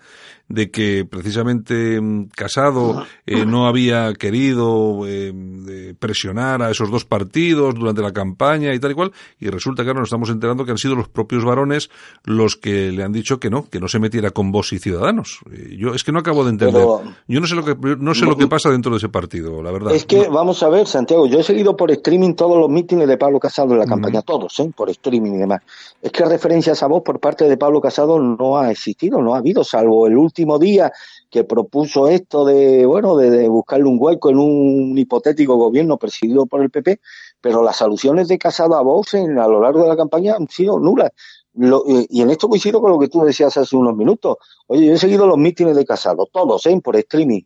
de que precisamente mm, Casado eh, no había querido eh, presionar a esos dos partidos durante la campaña y tal y cual, y resulta que ahora nos estamos enterando que han sido los propios varones los que le han dicho que no, que no se metiera con Vox y Ciudadanos. Eh, yo es que no acabo de entender. yo no sé lo que no sé lo que pasa dentro de ese partido, la verdad. Es que vamos a ver, Santiago, yo he seguido por streaming todos los mítines de Pablo Casado en la campaña, todos, ¿eh? por streaming y demás. Es que referencias a vos por parte de Pablo Casado no ha existido, no ha habido, salvo el último día que propuso esto de, bueno, de, buscarle un hueco en un hipotético gobierno presidido por el PP, pero las alusiones de Casado a Vox en, a lo largo de la campaña han sido nulas. Eh, y en esto coincido con lo que tú decías hace unos minutos. Oye, yo he seguido los mítines de Casado, todos, ¿eh? por streaming.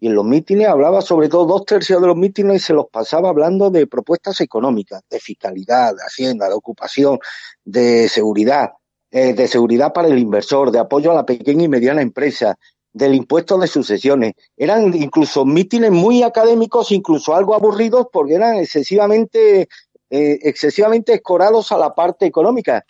Y en los mítines hablaba sobre todo, dos tercios de los mítines se los pasaba hablando de propuestas económicas, de fiscalidad, de hacienda, de ocupación, de seguridad, eh, de seguridad para el inversor, de apoyo a la pequeña y mediana empresa, del impuesto de sucesiones. Eran incluso mítines muy académicos, incluso algo aburridos, porque eran excesivamente, eh, excesivamente escorados a la parte económica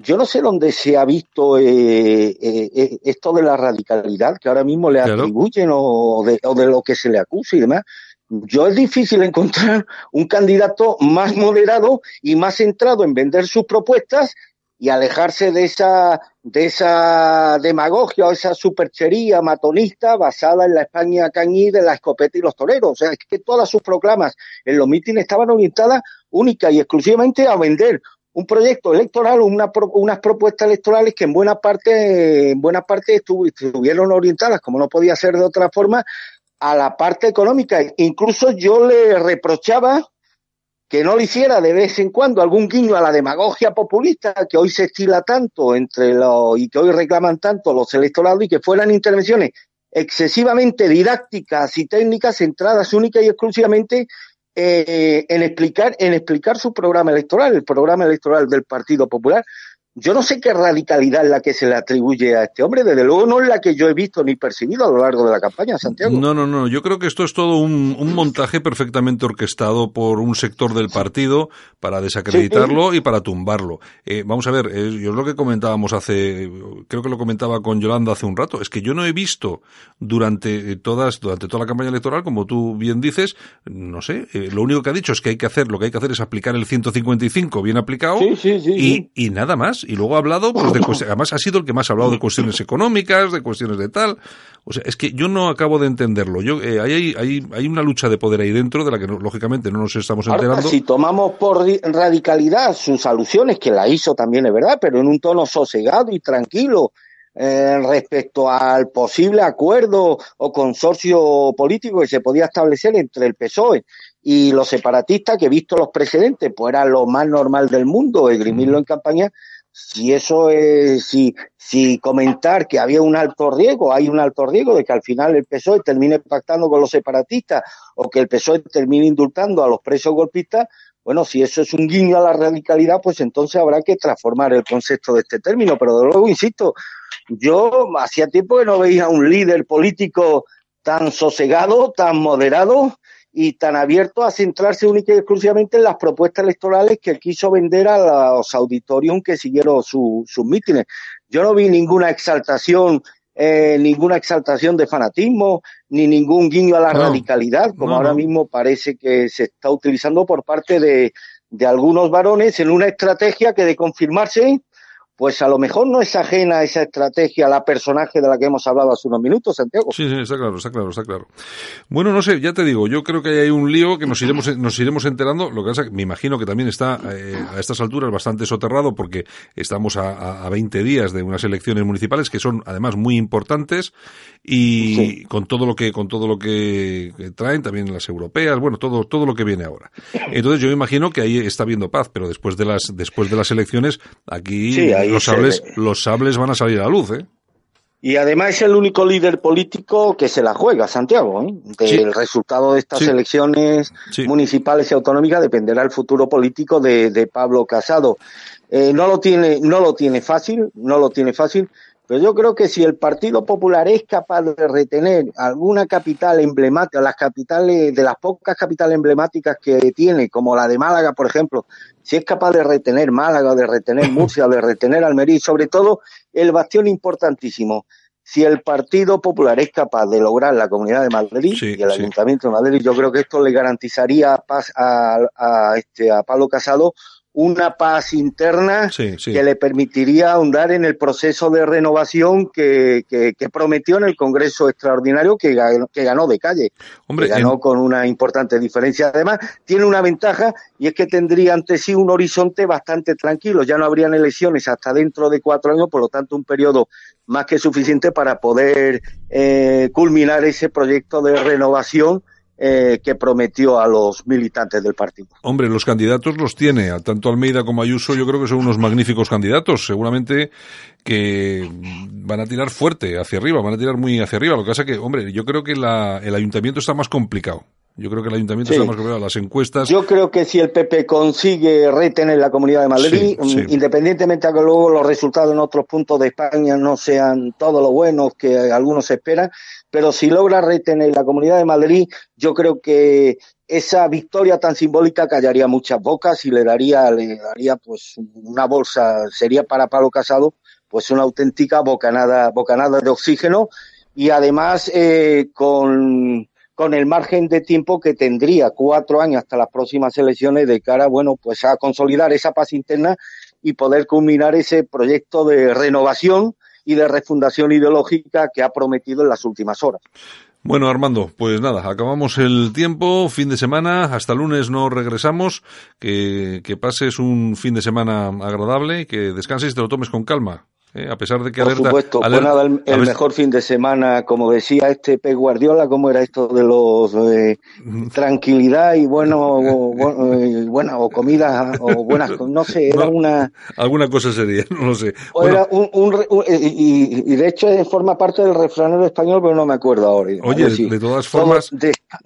yo no sé dónde se ha visto eh, esto de la radicalidad que ahora mismo le atribuyen o, de, o de lo que se le acusa y demás. Yo es difícil encontrar un candidato más moderado y más centrado en vender sus propuestas y alejarse de esa, de esa demagogia o esa superchería matonista basada en la España cañí de la escopeta y los toreros. O sea, es que todas sus proclamas en los mítines estaban orientadas única y exclusivamente a vender un proyecto electoral, una, unas propuestas electorales que en buena parte, en buena parte estuvieron orientadas, como no podía ser de otra forma, a la parte económica. Incluso yo le reprochaba que no le hiciera de vez en cuando algún guiño a la demagogia populista que hoy se estila tanto entre los y que hoy reclaman tanto los electorados y que fueran intervenciones excesivamente didácticas y técnicas centradas única y exclusivamente eh, en explicar en explicar su programa electoral, el programa electoral del Partido Popular. Yo no sé qué radicalidad es la que se le atribuye a este hombre, desde luego no es la que yo he visto ni percibido a lo largo de la campaña, Santiago. No, no, no, yo creo que esto es todo un, montaje perfectamente orquestado por un sector del partido para desacreditarlo y para tumbarlo. Eh, vamos a ver, eh, yo es lo que comentábamos hace, creo que lo comentaba con Yolanda hace un rato, es que yo no he visto durante todas, durante toda la campaña electoral, como tú bien dices, no sé, eh, lo único que ha dicho es que hay que hacer, lo que hay que hacer es aplicar el 155 bien aplicado y, y nada más y luego ha hablado, pues, de además ha sido el que más ha hablado de cuestiones económicas, de cuestiones de tal. O sea, es que yo no acabo de entenderlo. Yo, eh, hay, hay, hay una lucha de poder ahí dentro de la que lógicamente no nos estamos enterando. si tomamos por radicalidad sus alusiones, que la hizo también es verdad, pero en un tono sosegado y tranquilo, eh, respecto al posible acuerdo o consorcio político que se podía establecer entre el PSOE y los separatistas, que visto los precedentes, pues era lo más normal del mundo, esgrimirlo en campaña, si eso es, si, si comentar que había un alto riesgo, hay un alto riesgo de que al final el PSOE termine pactando con los separatistas o que el PSOE termine indultando a los presos golpistas, bueno, si eso es un guiño a la radicalidad, pues entonces habrá que transformar el concepto de este término. Pero de luego, insisto, yo hacía tiempo que no veía un líder político tan sosegado, tan moderado y tan abierto a centrarse única y exclusivamente en las propuestas electorales que quiso vender a los auditorios que siguieron sus mítines. Yo no vi ninguna exaltación, eh, ninguna exaltación de fanatismo, ni ningún guiño a la radicalidad, como ahora mismo parece que se está utilizando por parte de, de algunos varones en una estrategia que de confirmarse pues a lo mejor no es ajena esa estrategia a la personaje de la que hemos hablado hace unos minutos, Santiago. Sí, sí, está claro, está claro, está claro. Bueno, no sé, ya te digo, yo creo que hay un lío que nos iremos, nos iremos enterando. Lo que pasa, me imagino que también está eh, a estas alturas bastante soterrado porque estamos a, a, 20 días de unas elecciones municipales que son además muy importantes y con todo lo que, con todo lo que traen, también las europeas, bueno, todo, todo lo que viene ahora. Entonces yo me imagino que ahí está habiendo paz, pero después de las, después de las elecciones, aquí los sables, los sables van a salir a la luz, ¿eh? Y además es el único líder político que se la juega, Santiago. ¿eh? Del resultado de estas elecciones municipales y autonómicas dependerá el futuro político de, Pablo Casado. Eh, no lo tiene, no lo tiene fácil, no lo tiene fácil, pero yo creo que si el Partido Popular es capaz de retener alguna capital emblemática, las capitales, de las pocas capitales emblemáticas que tiene, como la de Málaga, por ejemplo, si es capaz de retener Málaga, de retener Murcia, de retener Almería, y sobre todo el bastión importantísimo, si el Partido Popular es capaz de lograr la Comunidad de Madrid y el Ayuntamiento de Madrid, yo creo que esto le garantizaría paz a, a, este, a Pablo Casado una paz interna que le permitiría ahondar en el proceso de renovación que, que, prometió en el Congreso Extraordinario que, que ganó de calle. Hombre, ganó con una importante diferencia. Además, tiene una ventaja y es que tendría ante sí un horizonte bastante tranquilo. Ya no habrían elecciones hasta dentro de cuatro años, por lo tanto, un periodo más que suficiente para poder eh, culminar ese proyecto de renovación eh, que prometió a los militantes del partido. Hombre, los candidatos los tiene, tanto Almeida como Ayuso, yo creo que son unos magníficos candidatos, seguramente que van a tirar fuerte hacia arriba, van a tirar muy hacia arriba. Lo que pasa que, hombre, yo creo que la, el ayuntamiento está más complicado. Yo creo que el ayuntamiento está más. Las encuestas. Yo creo que si el PP consigue retener la Comunidad de Madrid, mm, independientemente de que luego los resultados en otros puntos de España no sean todos lo buenos que algunos esperan, pero si logra retener la Comunidad de Madrid, yo creo que esa victoria tan simbólica callaría muchas bocas y le daría, le daría pues una bolsa, sería para Pablo Casado, pues una auténtica bocanada, bocanada de oxígeno y además eh, con, con el margen de tiempo que tendría cuatro años hasta las próximas elecciones de cara, bueno, pues a consolidar esa paz interna y poder culminar ese proyecto de renovación y de refundación ideológica que ha prometido en las últimas horas. Bueno, Armando, pues nada, acabamos el tiempo, fin de semana, hasta lunes no regresamos, que, que pases un fin de semana agradable, que descanses y te lo tomes con calma. ¿Eh? a pesar de que Por supuesto, pues nada, el, mejor fin de semana, como decía este Pep Guardiola, como era esto de los eh, tranquilidad y bueno, o, eh, buena o comida o buenas, no sé, era una alguna cosa sería, no lo sé. era un, y, de hecho forma parte del refranero español, pero no me acuerdo ahora. Oye, de todas formas,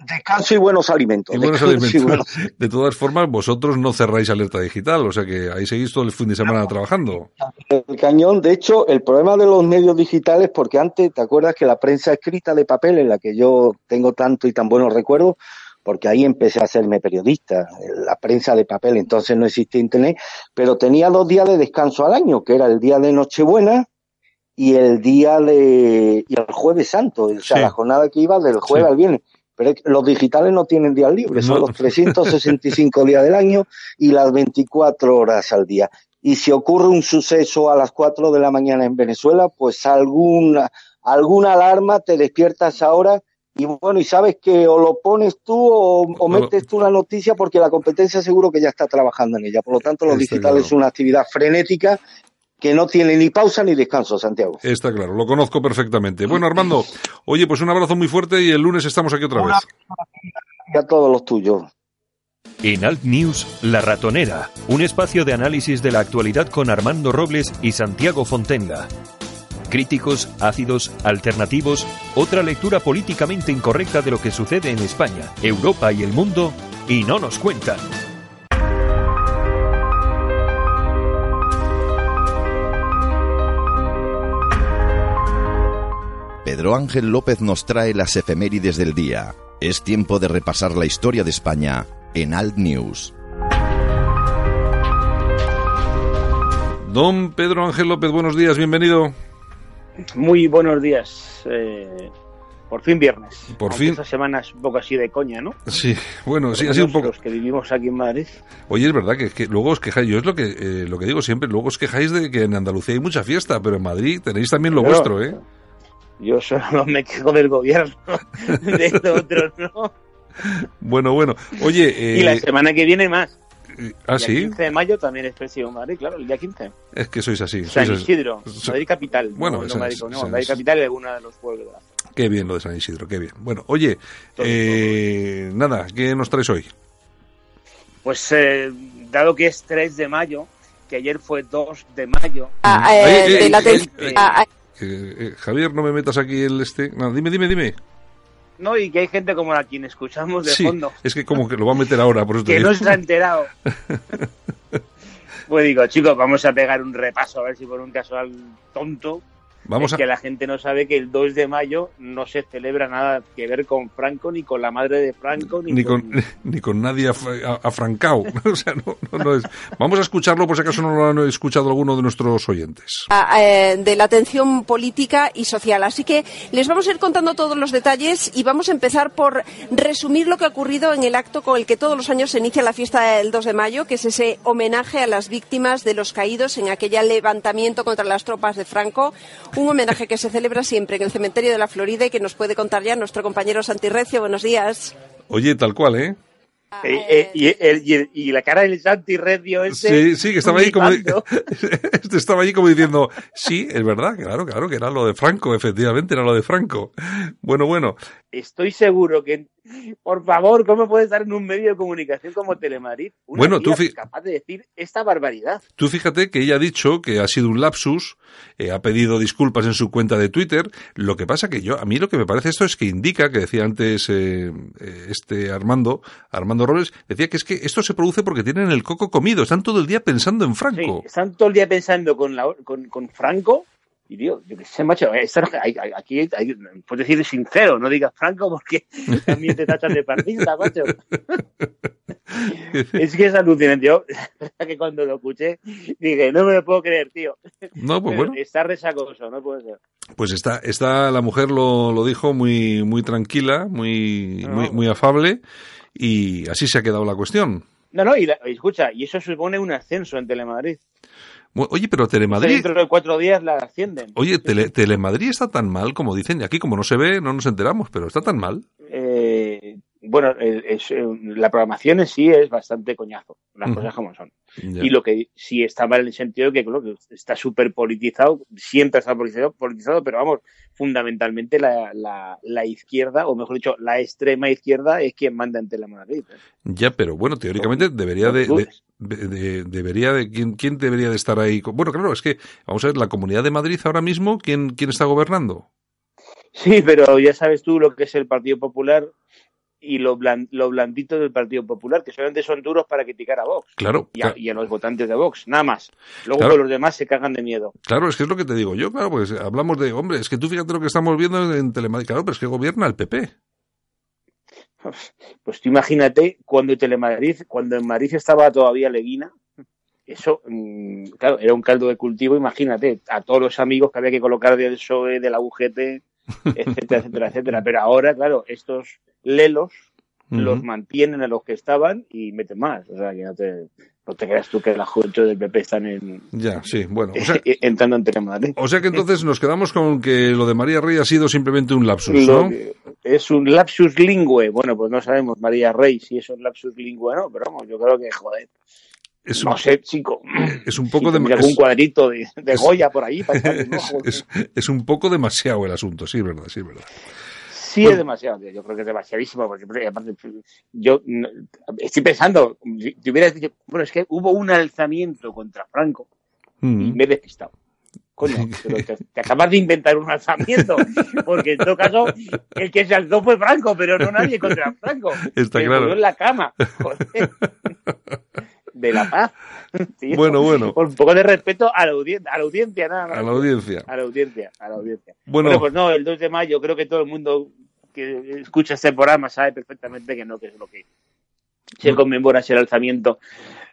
Descanso y buenos alimentos. Y buenos alimentos. De todas formas, vosotros no cerráis alerta digital, o sea que ahí seguís todo el fin de semana trabajando. El cañón, de hecho, el problema de los medios digitales, porque antes, ¿te acuerdas que la prensa escrita de papel, en la que yo tengo tanto y tan buenos recuerdos, porque ahí empecé a hacerme periodista, la prensa de papel, entonces no existía internet, pero tenía dos días de descanso al año, que era el día de Nochebuena y el día de y el jueves santo, o sea, la jornada que iba del jueves al viernes. Pero los digitales no tienen días libres, son los 365 días del año y las 24 horas al día. Y si ocurre un suceso a las 4 de la mañana en Venezuela, pues alguna, alguna alarma te despiertas ahora y bueno, y sabes que o lo pones tú o, metes tú la noticia porque la competencia seguro que ya está trabajando en ella. Por lo tanto, los digitales es una actividad frenética que no tiene ni pausa ni descanso, Santiago. Está claro, lo conozco perfectamente. Bueno, Armando, oye, pues un abrazo muy fuerte y el lunes estamos aquí otra vez. Y a todos los tuyos. En Alt News, La Ratonera, un espacio de análisis de la actualidad con Armando Robles y Santiago Fontenga. Críticos, ácidos, alternativos, otra lectura políticamente incorrecta de lo que sucede en España, Europa y el mundo, y no nos cuentan. Pedro Ángel López nos trae las efemérides del día. Es tiempo de repasar la historia de España en Alt News. Don Pedro Ángel López, buenos días, bienvenido. Muy buenos días. Eh, por fin viernes. Por fin. Esta semana es un poco así de coña, ¿no? Sí, bueno, sí, ha sido un poco. Los que vivimos aquí en Madrid. Oye, es verdad que, luego os quejáis, yo es lo que, eh, lo que digo siempre, luego os quejáis de que en Andalucía hay mucha fiesta, pero en Madrid tenéis también lo vuestro, ¿eh? Yo solo me quejo del gobierno, de otros no. Bueno, bueno. Oye. y la eh, semana que viene más. ¿Ah, sí? El 15 de mayo también es festivo en Madrid, claro, el día 15. Es que sois así. San Isidro, Madrid capital. Bueno, no, Madrid, no, Madrid capital y alguna de los pueblos Qué bien lo de San Isidro, qué bien. Bueno, oye, eh, nada, ¿qué nos traes hoy? Pues eh, dado que es 3 de mayo, que ayer fue 2 de mayo. Ah, eh, de la Javier, no me metas aquí el este. No, dime, dime, dime. No, y que hay gente como la quien escuchamos de fondo. Es que como que lo va a meter ahora, por eso Que no se ha enterado. pues digo, chicos, vamos a pegar un repaso a ver si por un casual tonto Vamos es que la gente no sabe que el 2 de mayo no se celebra nada que ver con Franco, ni con la madre de Franco, ni, con... ni con nadie afrancado. o sea, no, no, es... Vamos a escucharlo por si acaso no lo han escuchado alguno de nuestros oyentes. Ah, eh, de la atención política y social. Así que les vamos a ir contando todos los detalles y vamos a empezar por resumir lo que ha ocurrido en el acto con el que todos los años se inicia la fiesta del 2 de mayo, que es ese homenaje a las víctimas de los caídos en aquel levantamiento contra las tropas de Franco un homenaje que se celebra siempre en el cementerio de la Florida y que nos puede contar ya nuestro compañero Santi Recio. Buenos días. Oye, tal cual, ¿eh? Eh, eh, y, la cara del Santi Recio ese. Sí, sí, que estaba ahí como. este estaba allí como diciendo, sí, es verdad, claro, claro, que era lo de Franco, efectivamente, era lo de Franco. Bueno, bueno. Estoy seguro que por favor, ¿cómo puede estar en un medio de comunicación como Telemadrid una bueno, tú capaz de decir esta barbaridad? Tú fíjate que ella ha dicho que ha sido un lapsus, eh, ha pedido disculpas en su cuenta de Twitter. Lo que pasa que yo, a mí lo que me parece esto es que indica, que decía antes eh, eh, este Armando, Armando Robles, decía que es que esto se produce porque tienen el coco comido, están todo el día pensando en Franco. Sí, están todo el día pensando con, la, con, con Franco y tío, yo qué sé, macho, aquí puedes decir sincero, no digas franco porque también te tachan de partida, macho. es que es alucinante. Yo, que cuando lo escuché, dije, no me lo puedo creer, tío. No, pues bueno. Está resacoso, no puede ser. Pues está, está la mujer lo, lo dijo muy, muy tranquila, muy, muy, muy afable, y así se ha quedado la cuestión. No, no, y escucha, y eso supone un ascenso en Telemadrid. Oye, pero Telemadrid. Dentro de cuatro días la ascienden. Oye, Telemadrid está tan mal como dicen, y aquí como no se ve, no nos enteramos, pero está tan mal. Eh, bueno, es, la programación en sí es bastante coñazo, las cosas como son. Y lo que sí está mal en el sentido de que, que está súper politizado, siempre está politizado, politizado, pero vamos, fundamentalmente la, la, izquierda, o mejor dicho, la extrema izquierda es quien manda en Telemadrid. ¿eh? Ya, pero bueno, teóricamente debería de, debería de ¿quién, quién debería de estar ahí. Bueno, claro, es que vamos a ver la Comunidad de Madrid ahora mismo, ¿quién quién está gobernando? Sí, pero ya sabes tú lo que es el Partido Popular y lo, lo blandito del Partido Popular, que solamente son duros para criticar a Vox. Claro. Y a, los votantes de Vox, nada más. Luego los demás se cagan de miedo. Claro, es que es lo que te digo yo, claro, pues hablamos de, hombre, es que tú fíjate lo que estamos viendo en Telemadrid, claro, pero es que gobierna el PP. Pues tú imagínate cuando Telemadrid, cuando en Madrid estaba todavía Leguina, eso, mm, claro, era un caldo de cultivo, imagínate, a todos los amigos que había que colocar del PSOE, de la UGT, etcétera, etcétera, etcétera. Pero ahora, claro, estos lelos los mantienen a los que estaban y meten más. O sea, que no te, no te creas tú que la juventud del PP están en. Ya, sí, bueno. O sea, entrando en Telemadrid. O sea que entonces nos quedamos con que lo de María Rey ha sido simplemente un lapsus, ¿no? Es un lapsus lingüe. Bueno, pues no sabemos, María Rey, si es un lapsus lingüe o no, pero vamos, yo creo que, joder. Es no sé, chico. Es un poco de algún cuadrito de, Goya por ahí. es, un poco demasiado el asunto, sí, verdad, sí, es verdad. Sí, es demasiado, yo creo que es demasiadísimo, porque aparte, yo estoy pensando, te hubieras dicho, bueno, es que hubo un alzamiento contra Franco y mm. me he despistado. Coño, pero te, acabas de inventar un alzamiento, porque en todo caso, el que se alzó fue Franco, pero no nadie contra Franco. Está claro. en la cama. Joder de la paz. bueno, bueno. Con un poco de respeto a la, audiencia, a la audiencia, nada más. A la audiencia. A la audiencia, a la audiencia. Bueno, pues no, el 2 de mayo creo que todo el mundo que escucha este programa sabe perfectamente que no, que es lo que se conmemora ese alzamiento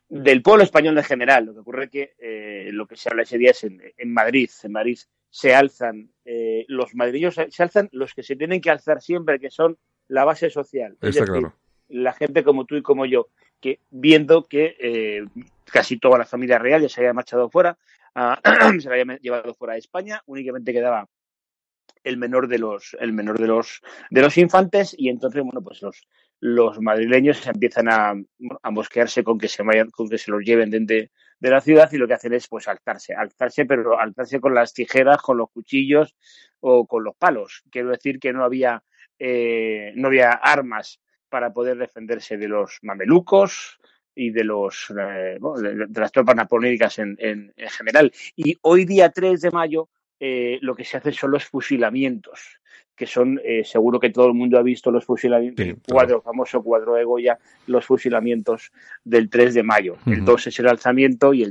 del pueblo español en general. Lo que ocurre es que eh, lo que se habla ese día es en, Madrid. En Madrid se alzan eh, los madrileños, se alzan los que se tienen que alzar siempre, que son la base social. Está claro. La gente como tú y como yo, que viendo que eh, casi toda la familia real ya se había marchado fuera, se la había llevado fuera de España, únicamente quedaba el menor de los el menor de los de los infantes y entonces bueno pues los los madrileños empiezan a, a mosquearse con que se vayan con que se los lleven dentro de la ciudad y lo que hacen es pues alzarse alzarse pero alzarse con las tijeras con los cuchillos o con los palos. Quiero decir que no había eh, no había armas para poder defenderse de los mamelucos y de los eh, de, las tropas napoleónicas en, en, general. Y hoy día 3 de mayo eh, lo que se hace son los fusilamientos, que son, eh, seguro que todo el mundo ha visto los fusilamientos, el cuadro, famoso cuadro de Goya, los fusilamientos del 3 de mayo. El 2 es el alzamiento y el